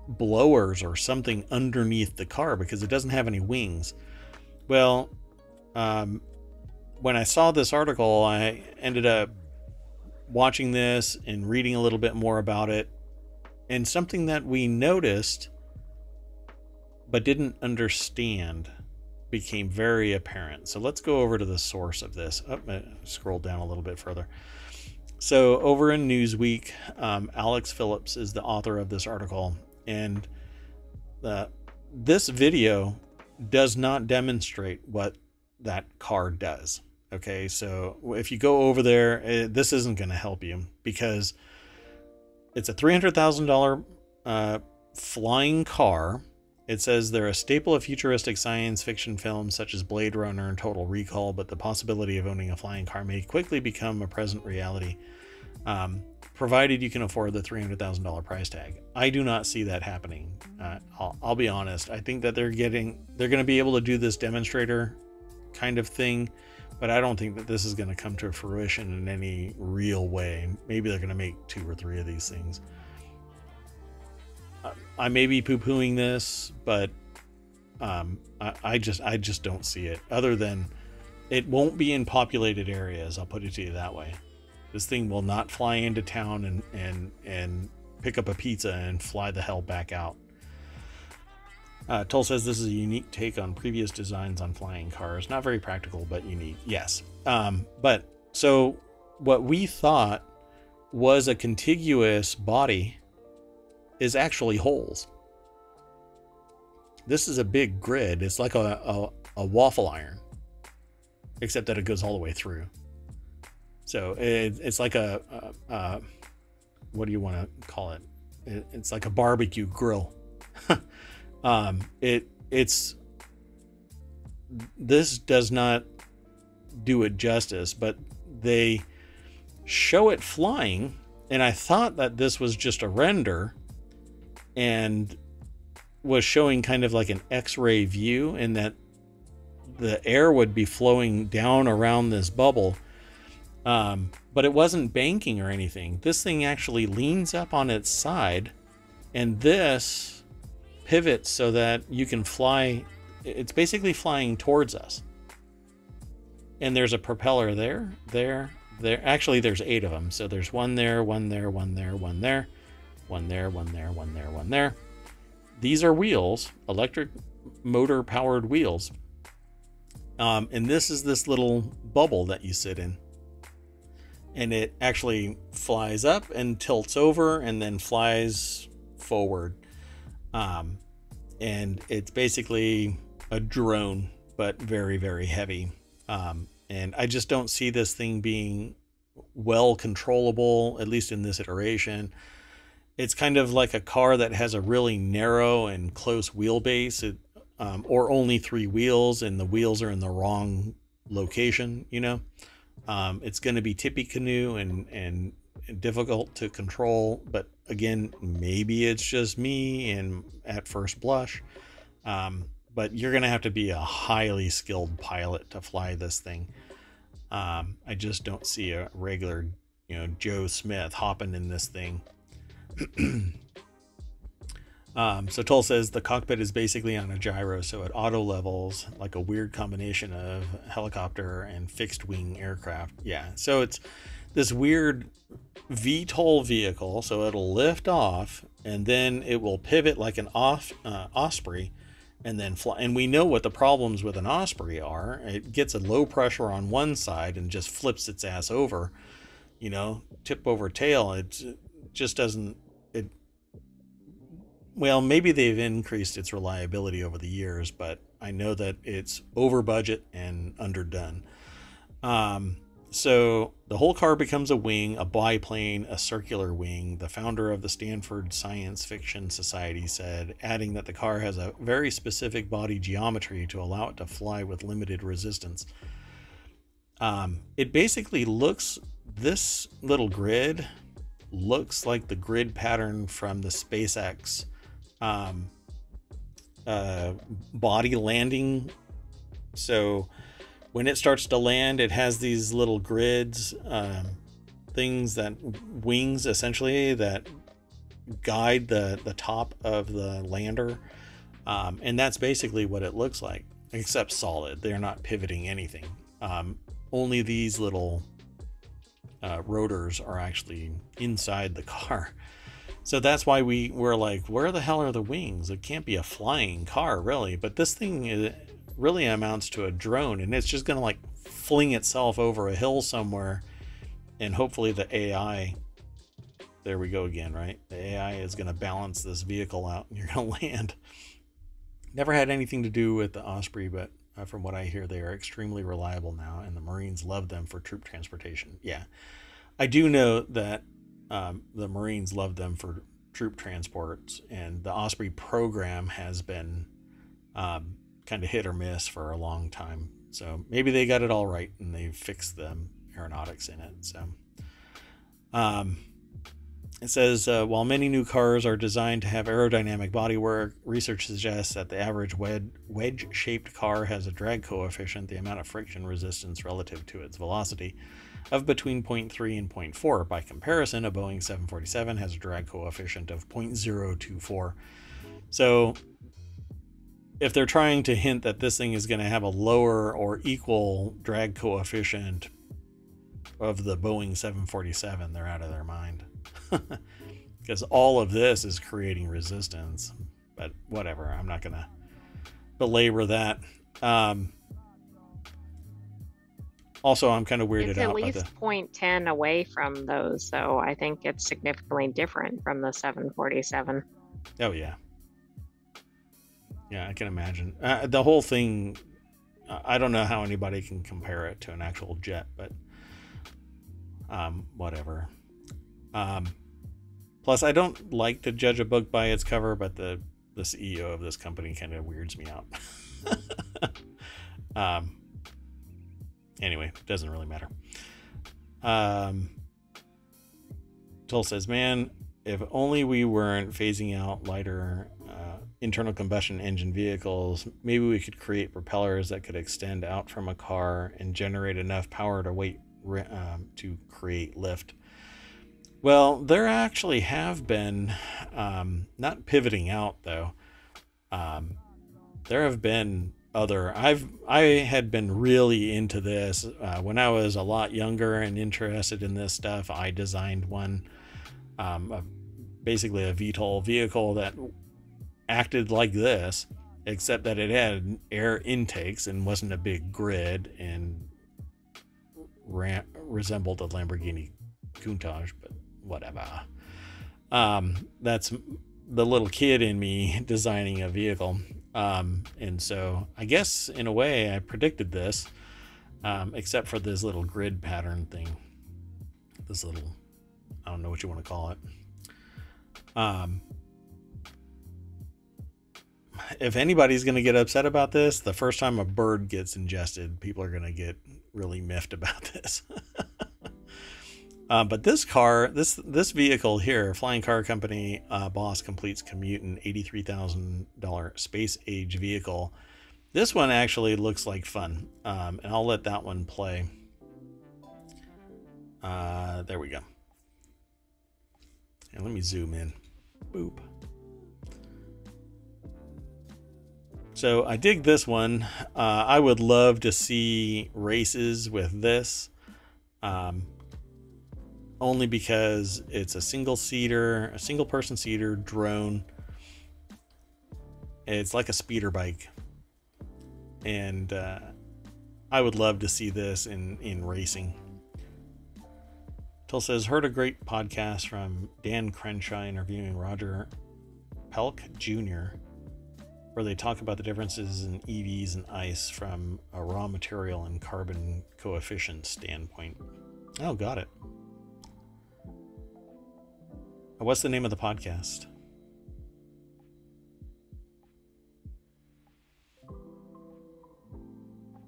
blowers or something underneath the car because it doesn't have any wings. Well, um, when I saw this article, I ended up watching this and reading a little bit more about it. And something that we noticed but didn't understand became very apparent. So let's go over to the source of this. Oh, scroll down a little bit further. So over in Newsweek, um, Alex Phillips is the author of this article, and the, this video does not demonstrate what that car does. Okay, so if you go over there, it, eh, this isn't going to help you because it's a $300,000 uh, flying car it says they're a staple of futuristic science fiction films such as Blade Runner and Total Recall, but the possibility of owning a flying car may quickly become a present reality, um, provided you can afford the $300,000 price tag. I do not see that happening. Uh, I'll, I'll be honest. I think that they're getting, they're going to be able to do this demonstrator kind of thing, but I don't think that this is going to come to fruition in any real way. Maybe they're going to make two or three of these things. I may be poo pooing this, but um, I, I, just I just don't see it. Other than it won't be in populated areas. I'll put it to you that way. This thing will not fly into town and and and pick up a pizza and fly the hell back out. Uh, Toll says this is a unique take on previous designs on flying cars. Not very practical, but unique. Yes. Um, but so what we thought was a contiguous body is actually holes. This is a big grid. It's like a, a, a waffle iron, except that it goes all the way through. So it, it's like a, a, a, what do you want to call it? it it's like a barbecue grill. um, it it's this does not do it justice, but they show it flying, and I thought that this was just a render and was showing kind of like an x-ray view and that the air would be flowing down around this bubble. Um, but it wasn't banking or anything. This thing actually leans up on its side and this pivots so that you can fly it's basically flying towards us and there's a propeller there there there actually there's eight of them so there's one there one there one there one there one there, one there, one there, one there. These are wheels, electric motor powered wheels. Um, and this is this little bubble that you sit in. And it actually flies up and tilts over and then flies forward. Um, and it's basically a drone, but very, very heavy. Um, and I just don't see this thing being well controllable, at least in this iteration. It's kind of like a car that has a really narrow and close wheelbase. It, um, or only three wheels and the wheels are in the wrong location you know? Um, it's going to be Tippecanoe and, and difficult to control but again maybe it's just me and at first blush um, but you're going to have to be a highly skilled pilot to fly this thing um, i just don't see a regular you know joe smith hopping in this thing um, so Toll says the cockpit is basically on a gyro, so at auto levels, like a weird combination of helicopter and fixed wing aircraft. Yeah, so it's this weird VTOL vehicle, so it'll lift off and then it will pivot like an off, uh, Osprey and then fly. And we know what the problems with an Osprey are. It gets a low pressure on one side and just flips its ass over, you know, tip over tail. It just doesn't It well, maybe they've increased its reliability over the years, but I know that it's over budget and underdone. Um, so the whole car becomes a wing, a biplane, a circular wing. The founder of the Stanford Science Fiction Society said, adding that the car has a very specific body geometry to allow it to fly with limited resistance. Um, it basically looks, this little grid looks like the grid pattern from the SpaceX um, uh, body landing. So when it starts to land, it has these little grids, um, things that wings essentially that guide the the top of the lander, um, and that's basically what it looks like, except solid. They're not pivoting anything. Um, only these little uh, rotors are actually inside the car. So that's why we were like, where the hell are the wings? It can't be a flying car, really. But this thing is, really amounts to a drone and it's just going to like fling itself over a hill somewhere and hopefully the AI there we go again, right? The AI is going to balance this vehicle out and you're going to land. Never had anything to do with the Osprey, but uh, from what I hear, they are extremely reliable now, and the Marines love them for troop transportation. Yeah, I do know that um, the Marines love them for troop transports, and the Osprey program has been um, kind of hit or miss for a long time. So maybe they got it all right and they fixed the aeronautics in it. So, um, it says uh, while many new cars are designed to have aerodynamic bodywork, research suggests that the average wedge shaped car has a drag coefficient, the amount of friction resistance relative to its velocity, of between 0.3 and 0.4. By comparison, a Boeing 747 has a drag coefficient of 0.024. So if they're trying to hint that this thing is going to have a lower or equal drag coefficient of the Boeing 747, they're out of their mind. because all of this is creating resistance. But whatever, I'm not going to belabor that. Um, also, I'm kind of weirded it's out. At least the... 0.10 away from those, so I think it's significantly different from the 747. Oh yeah, yeah, I can imagine. Uh, the whole thing, I don't know how anybody can compare it to an actual jet, but um, whatever. Um, plus, I don't like to judge a book by its cover, but the, the CEO of this company kind of weirds me out. um, anyway, it doesn't really matter. Um, Tull says, man, if only we weren't phasing out lighter internal combustion engine vehicles, maybe we could create propellers that could extend out from a car and generate enough power to weight um, to create lift. Well, there actually have been, um, not pivoting out though. Um, there have been other. I've I had been really into this uh, when I was a lot younger and interested in this stuff. I designed one, um, a, basically a VTOL vehicle that acted like this, except that it had air intakes and wasn't a big grid and ran, resembled a Lamborghini Countach, but whatever. Um, that's the little kid in me designing a vehicle. Um, and so I guess in a way I predicted this, um, except for this little grid pattern thing. This little, I don't know what you want to call it. Um, if anybody's going to get upset about this, the first time a bird gets ingested, people are going to get really miffed about this. uh, but this car, this this vehicle here, Flying Car Company uh, Boss completes commute an eighty-three thousand dollar space age vehicle. This one actually looks like fun, um, and I'll let that one play. Uh, there we go. And let me zoom in. Boop. So I dig this one. Uh, I would love to see races with this. Um, only because it's a single seater, a single person seater drone. It's like a speeder bike. And uh, I would love to see this in, in racing. Till says, heard a great podcast from Dan Crenshaw interviewing Roger Pielke Jr where they talk about the differences in EVs and ICE from a raw material and carbon coefficient standpoint. Oh, got it. What's the name of the podcast?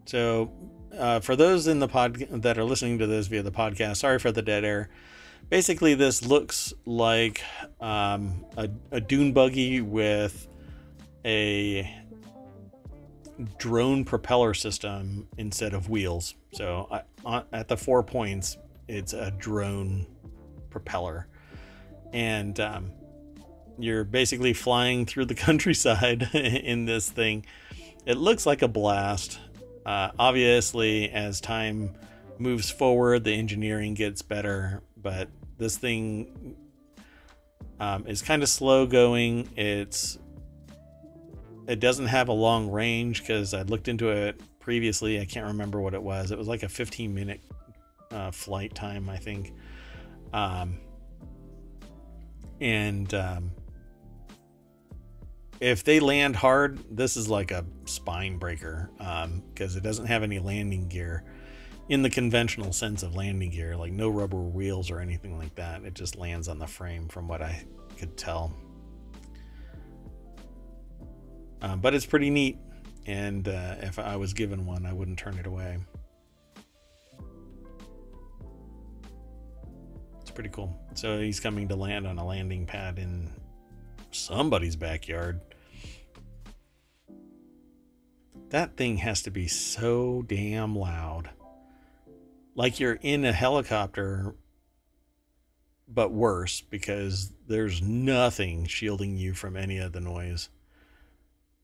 So, uh, for those in the pod that are listening to this via the podcast, sorry for the dead air. Basically, this looks like um, a, a dune buggy with a drone propeller system instead of wheels. So, uh, at the four points, it's a drone propeller, and um, you're basically flying through the countryside in this thing. It looks like a blast. Uh, obviously, as time moves forward, the engineering gets better, but this thing um, is kind of slow going. It's it doesn't have a long range because I looked into it previously. I can't remember what it was. It was like a 15 minute uh, flight time, I think. Um, and um, if they land hard, this is like a spine breaker because um, it doesn't have any landing gear in the conventional sense of landing gear, like no rubber wheels or anything like that. It just lands on the frame, from what I could tell. Uh, but it's pretty neat, and uh, if I was given one, I wouldn't turn it away. It's pretty cool. So he's coming to land on a landing pad in somebody's backyard. That thing has to be so damn loud. Like you're in a helicopter, but worse because there's nothing shielding you from any of the noise.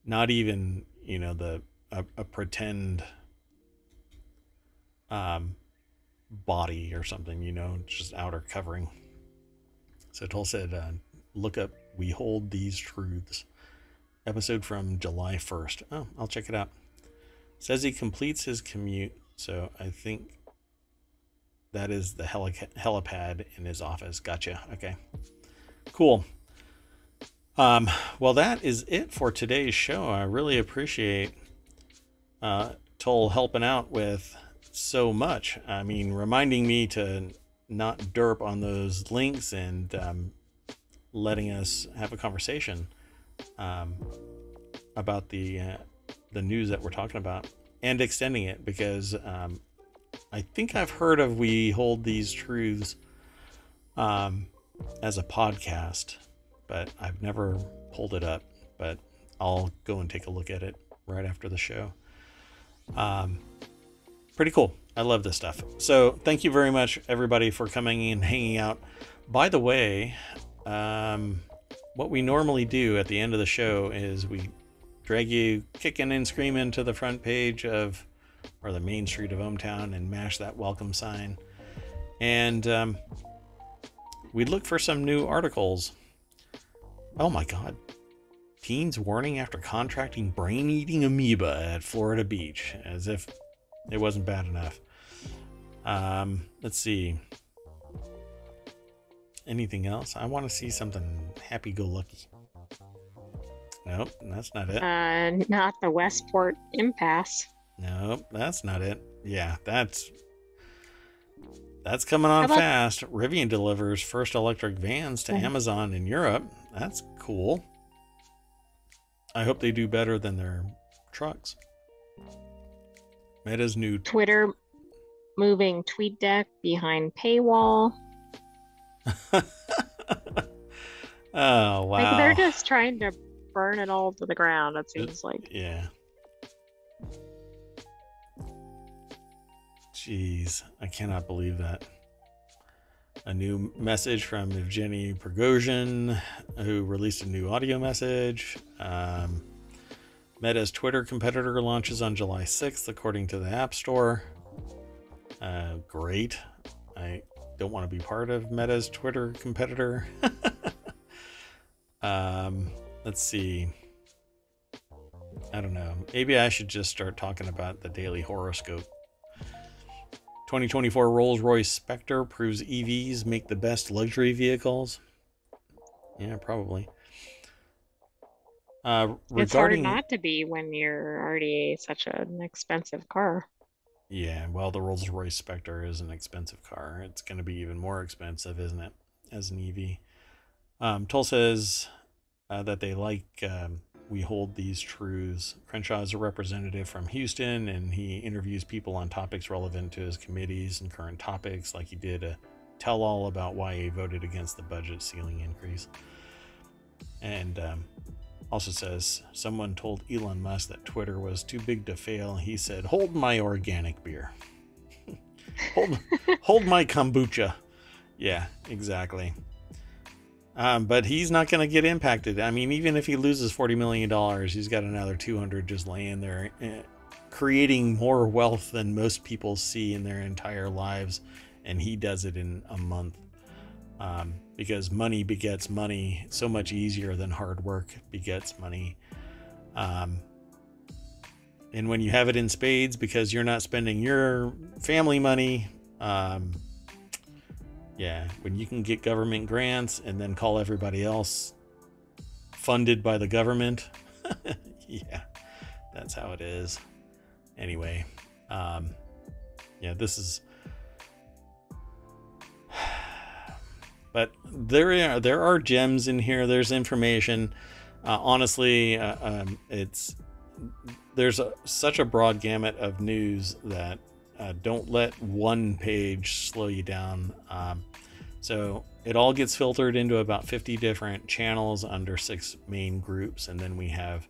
Not even, you know, the a, a pretend um, body or something, you know, just outer covering. So Toll said, uh, look up We Hold These Truths episode from July 1st. Oh, I'll check it out. Says he completes his commute, so I think that is the heli- helipad in his office. Gotcha. Okay. Cool. Um, well, that is it for today's show. I really appreciate uh, Toll helping out with so much. I mean, reminding me to not derp on those links and um, letting us have a conversation um, about the uh, the news that we're talking about and extending it because um, I think I've heard of we hold these truths um, as a podcast, but I've never pulled it up. But I'll go and take a look at it right after the show. Um, pretty cool. I love this stuff. So thank you very much, everybody, for coming and hanging out. By the way, um, what we normally do at the end of the show is we drag you kicking and screaming to the front page of or the main street of ohmTown and mash that welcome sign and um, we'd look for some new articles oh my god teens warning after contracting brain-eating amoeba at florida beach as if it wasn't bad enough um, let's see anything else i want to see something happy-go-lucky Nope, that's not it. Uh, not the Westport impasse. Nope, that's not it. Yeah, that's that's coming on about... fast. Rivian delivers first electric vans to. Amazon in Europe. That's cool. I hope they do better than their trucks. Meta's new Twitter moving TweetDeck behind paywall. oh wow! Like they're just trying to burn it all to the ground, it seems like. Yeah. Jeez, I cannot believe that. A new message from Evgeny Prigozhin, who released a new audio message. Um, Meta's Twitter competitor launches on July 6th, according to the App Store. Uh, great. I don't want to be part of Meta's Twitter competitor. um, Let's see. I don't know. Maybe I should just start talking about the daily horoscope. 2024 Rolls Royce Spectre proves EVs make the best luxury vehicles. Yeah, probably. Uh, It's hard not to be when you're already such an expensive car. yeah, well, the Rolls Royce Spectre is an expensive car. It's going to be even more expensive, isn't it, as an EV? Um, Toll says uh, that they like um, we hold these truths. Crenshaw is a representative from Houston, and he interviews people on topics relevant to his committees and current topics, like he did a tell all about why he voted against the budget ceiling increase. And um, also says someone told Elon Musk that Twitter was too big to fail. He said, "Hold my organic beer. hold, hold my kombucha." Yeah, exactly. Um, but he's not going to get impacted. I mean, even if he loses forty million dollars, he's got another two hundred just laying there, eh, creating more wealth than most people see in their entire lives, and he does it in a month. Um, because money begets money so much easier than hard work begets money. Um, and when you have it in spades because you're not spending your family money, um, yeah, when you can get government grants and then call everybody else funded by the government, yeah, that's how it is. Anyway, um, yeah, this is. But there are there are gems in here. There's information. Uh, honestly, uh, um, it's there's a, such a broad gamut of news that uh, don't let one page slow you down. Um, so it all gets filtered into about 50 different channels under six main groups, and then we have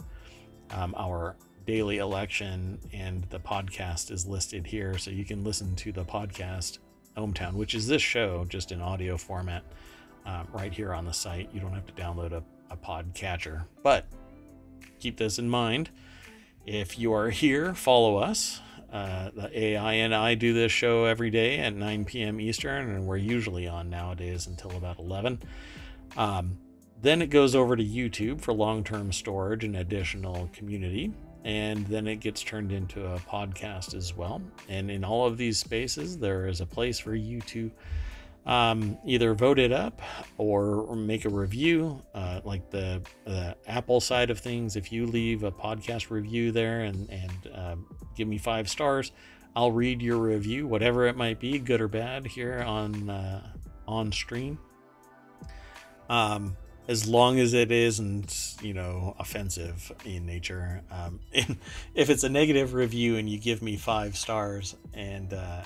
um, our daily election, and the podcast is listed here, so you can listen to the podcast ohmTown, which is this show, just in audio format, um, right here on the site. You don't have to download a, a pod catcher, but keep this in mind. If you are here, follow us. Uh, the AI and I do this show every day at 9 p.m. Eastern, and we're usually on nowadays until about 11. Um, then it goes over to YouTube for long term storage and additional community. And then it gets turned into a podcast as well. And in all of these spaces, there is a place for you to um, either vote it up or make a review. Uh, like the, the Apple side of things, if you leave a podcast review there and, and uh, give me five stars, I'll read your review, whatever it might be, good or bad, here on uh, on stream. Um, as long as it isn't, you know, offensive in nature. Um, if it's a negative review and you give me five stars and uh,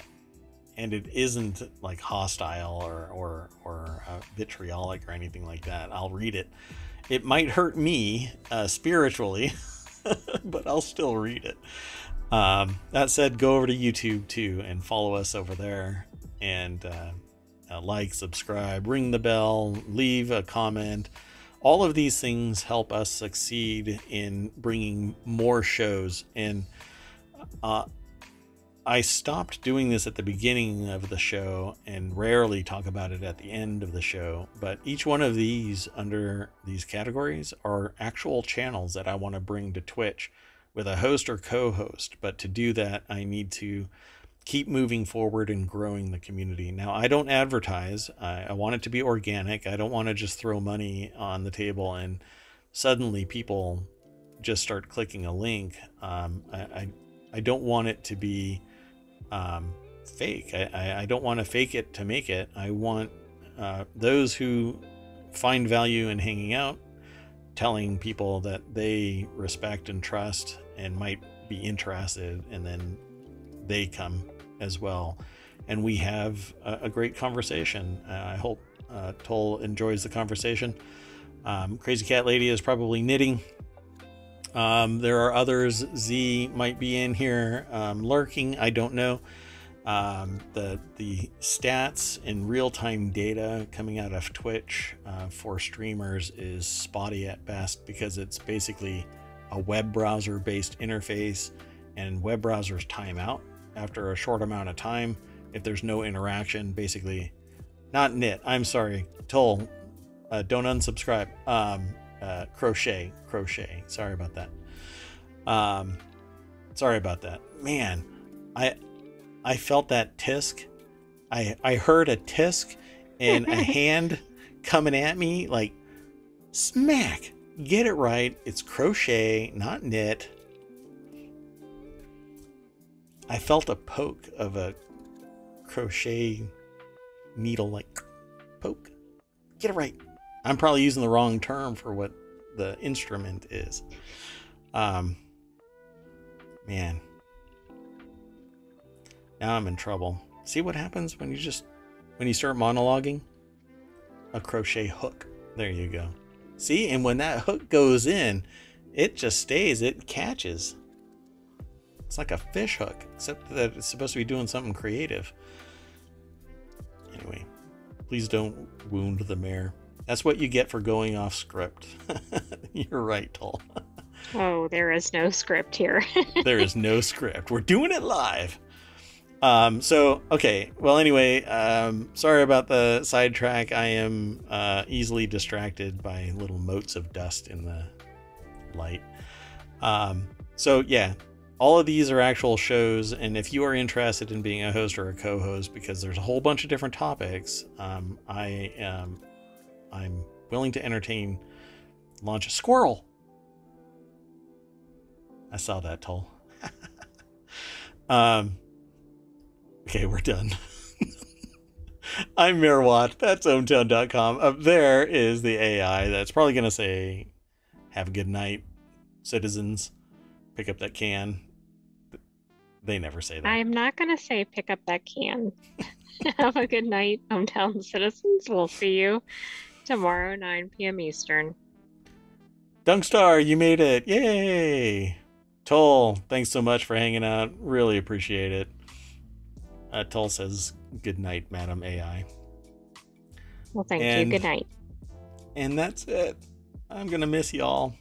and it isn't like hostile or or or uh, vitriolic or anything like that, I'll read it. It might hurt me uh, spiritually, but I'll still read it. Um, that said, go over to YouTube too and follow us over there and uh, uh, like, subscribe, ring the bell, leave a comment. All of these things help us succeed in bringing more shows. And uh, I stopped doing this at the beginning of the show and rarely talk about it at the end of the show. But each one of these under these categories are actual channels that I want to bring to Twitch with a host or co host. But to do that, I need to keep moving forward and growing the community. Now, I don't advertise. I, I, want it to be organic. I don't want to just throw money on the table and suddenly people just start clicking a link. Um, I, I, I don't want it to be um, fake. I, I don't want to fake it to make it. I want uh, those who find value in hanging out telling people that they respect and trust and might be interested and then they come as well. And we have a, a great conversation. Uh, I hope uh, Toll enjoys the conversation. Um, Crazy Cat Lady is probably knitting. Um, there are others. Z might be in here um, lurking. I don't know. Um, the the stats and real time data coming out of Twitch uh, for streamers is spotty at best because it's basically a web browser based interface, and web browsers time out after a short amount of time if there's no interaction basically not knit i'm sorry toll uh, don't unsubscribe um, uh, crochet crochet sorry about that um, sorry about that man i i felt that tisk i i heard a tisk and a hand coming at me like smack Get it right. It's crochet, not knit. I felt a poke of a crochet needle, like poke. Get it right. I'm probably using the wrong term for what the instrument is. Um, man. Now I'm in trouble. See what happens when you just when you start monologuing? A crochet hook. There you go. See, and when that hook goes in, it just stays, it catches. It's like a fish hook, except that it's supposed to be doing something creative. Anyway, please don't wound the mayor. That's what you get for going off script. You're right, Toll. oh, there is no script here. there is no script. We're doing it live. Um, so okay. Well, anyway, um, sorry about the sidetrack. I am uh, easily distracted by little motes of dust in the light. Um, so yeah, all of these are actual shows, and if you are interested in being a host or a co-host, because there's a whole bunch of different topics, um, I am I'm willing to entertain launch a squirrel. I saw that toll. um Okay, we're done. I'm Mirwat. That's ohmtown.com. Up there is the AI that's probably going to say, Have a good night, citizens. Pick up that can. They never say that. I'm not going to say pick up that can. Have a good night, ohmtown citizens. We'll see you tomorrow, 9 p.m. Eastern. Dunkstar, you made it. Yay! Toll, thanks so much for hanging out. Really appreciate it. Uh, Tull says, Good night, Madam AI. Well, thank and, you. Good night. And that's it. I'm going to miss y'all.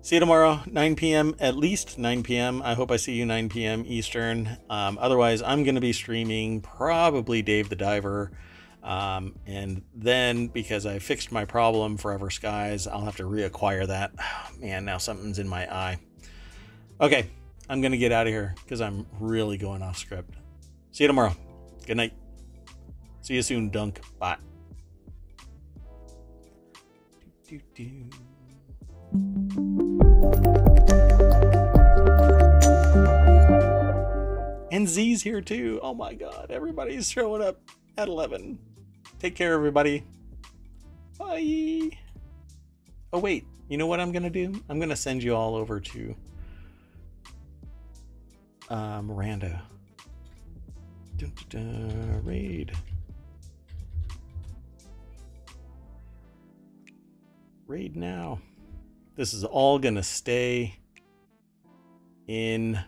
See you tomorrow, 9 p.m., at least 9 p.m. I hope I see you 9 p.m. Eastern. Um, otherwise, I'm going to be streaming probably Dave the Diver. Um, and then, because I fixed my problem, Forever Skies, I'll have to reacquire that. Oh, man, now something's in my eye. Okay, I'm going to get out of here because I'm really going off script. See you tomorrow. Good night. See you soon, Dunk. Bye. And Z's here too. Oh my god, everybody's showing up at 11. Take care, everybody. Bye. Oh, wait. You know what I'm going to do? I'm going to send you all over to uh, Miranda. Dun, dun, dun, raid. Raid now. This is all going to stay in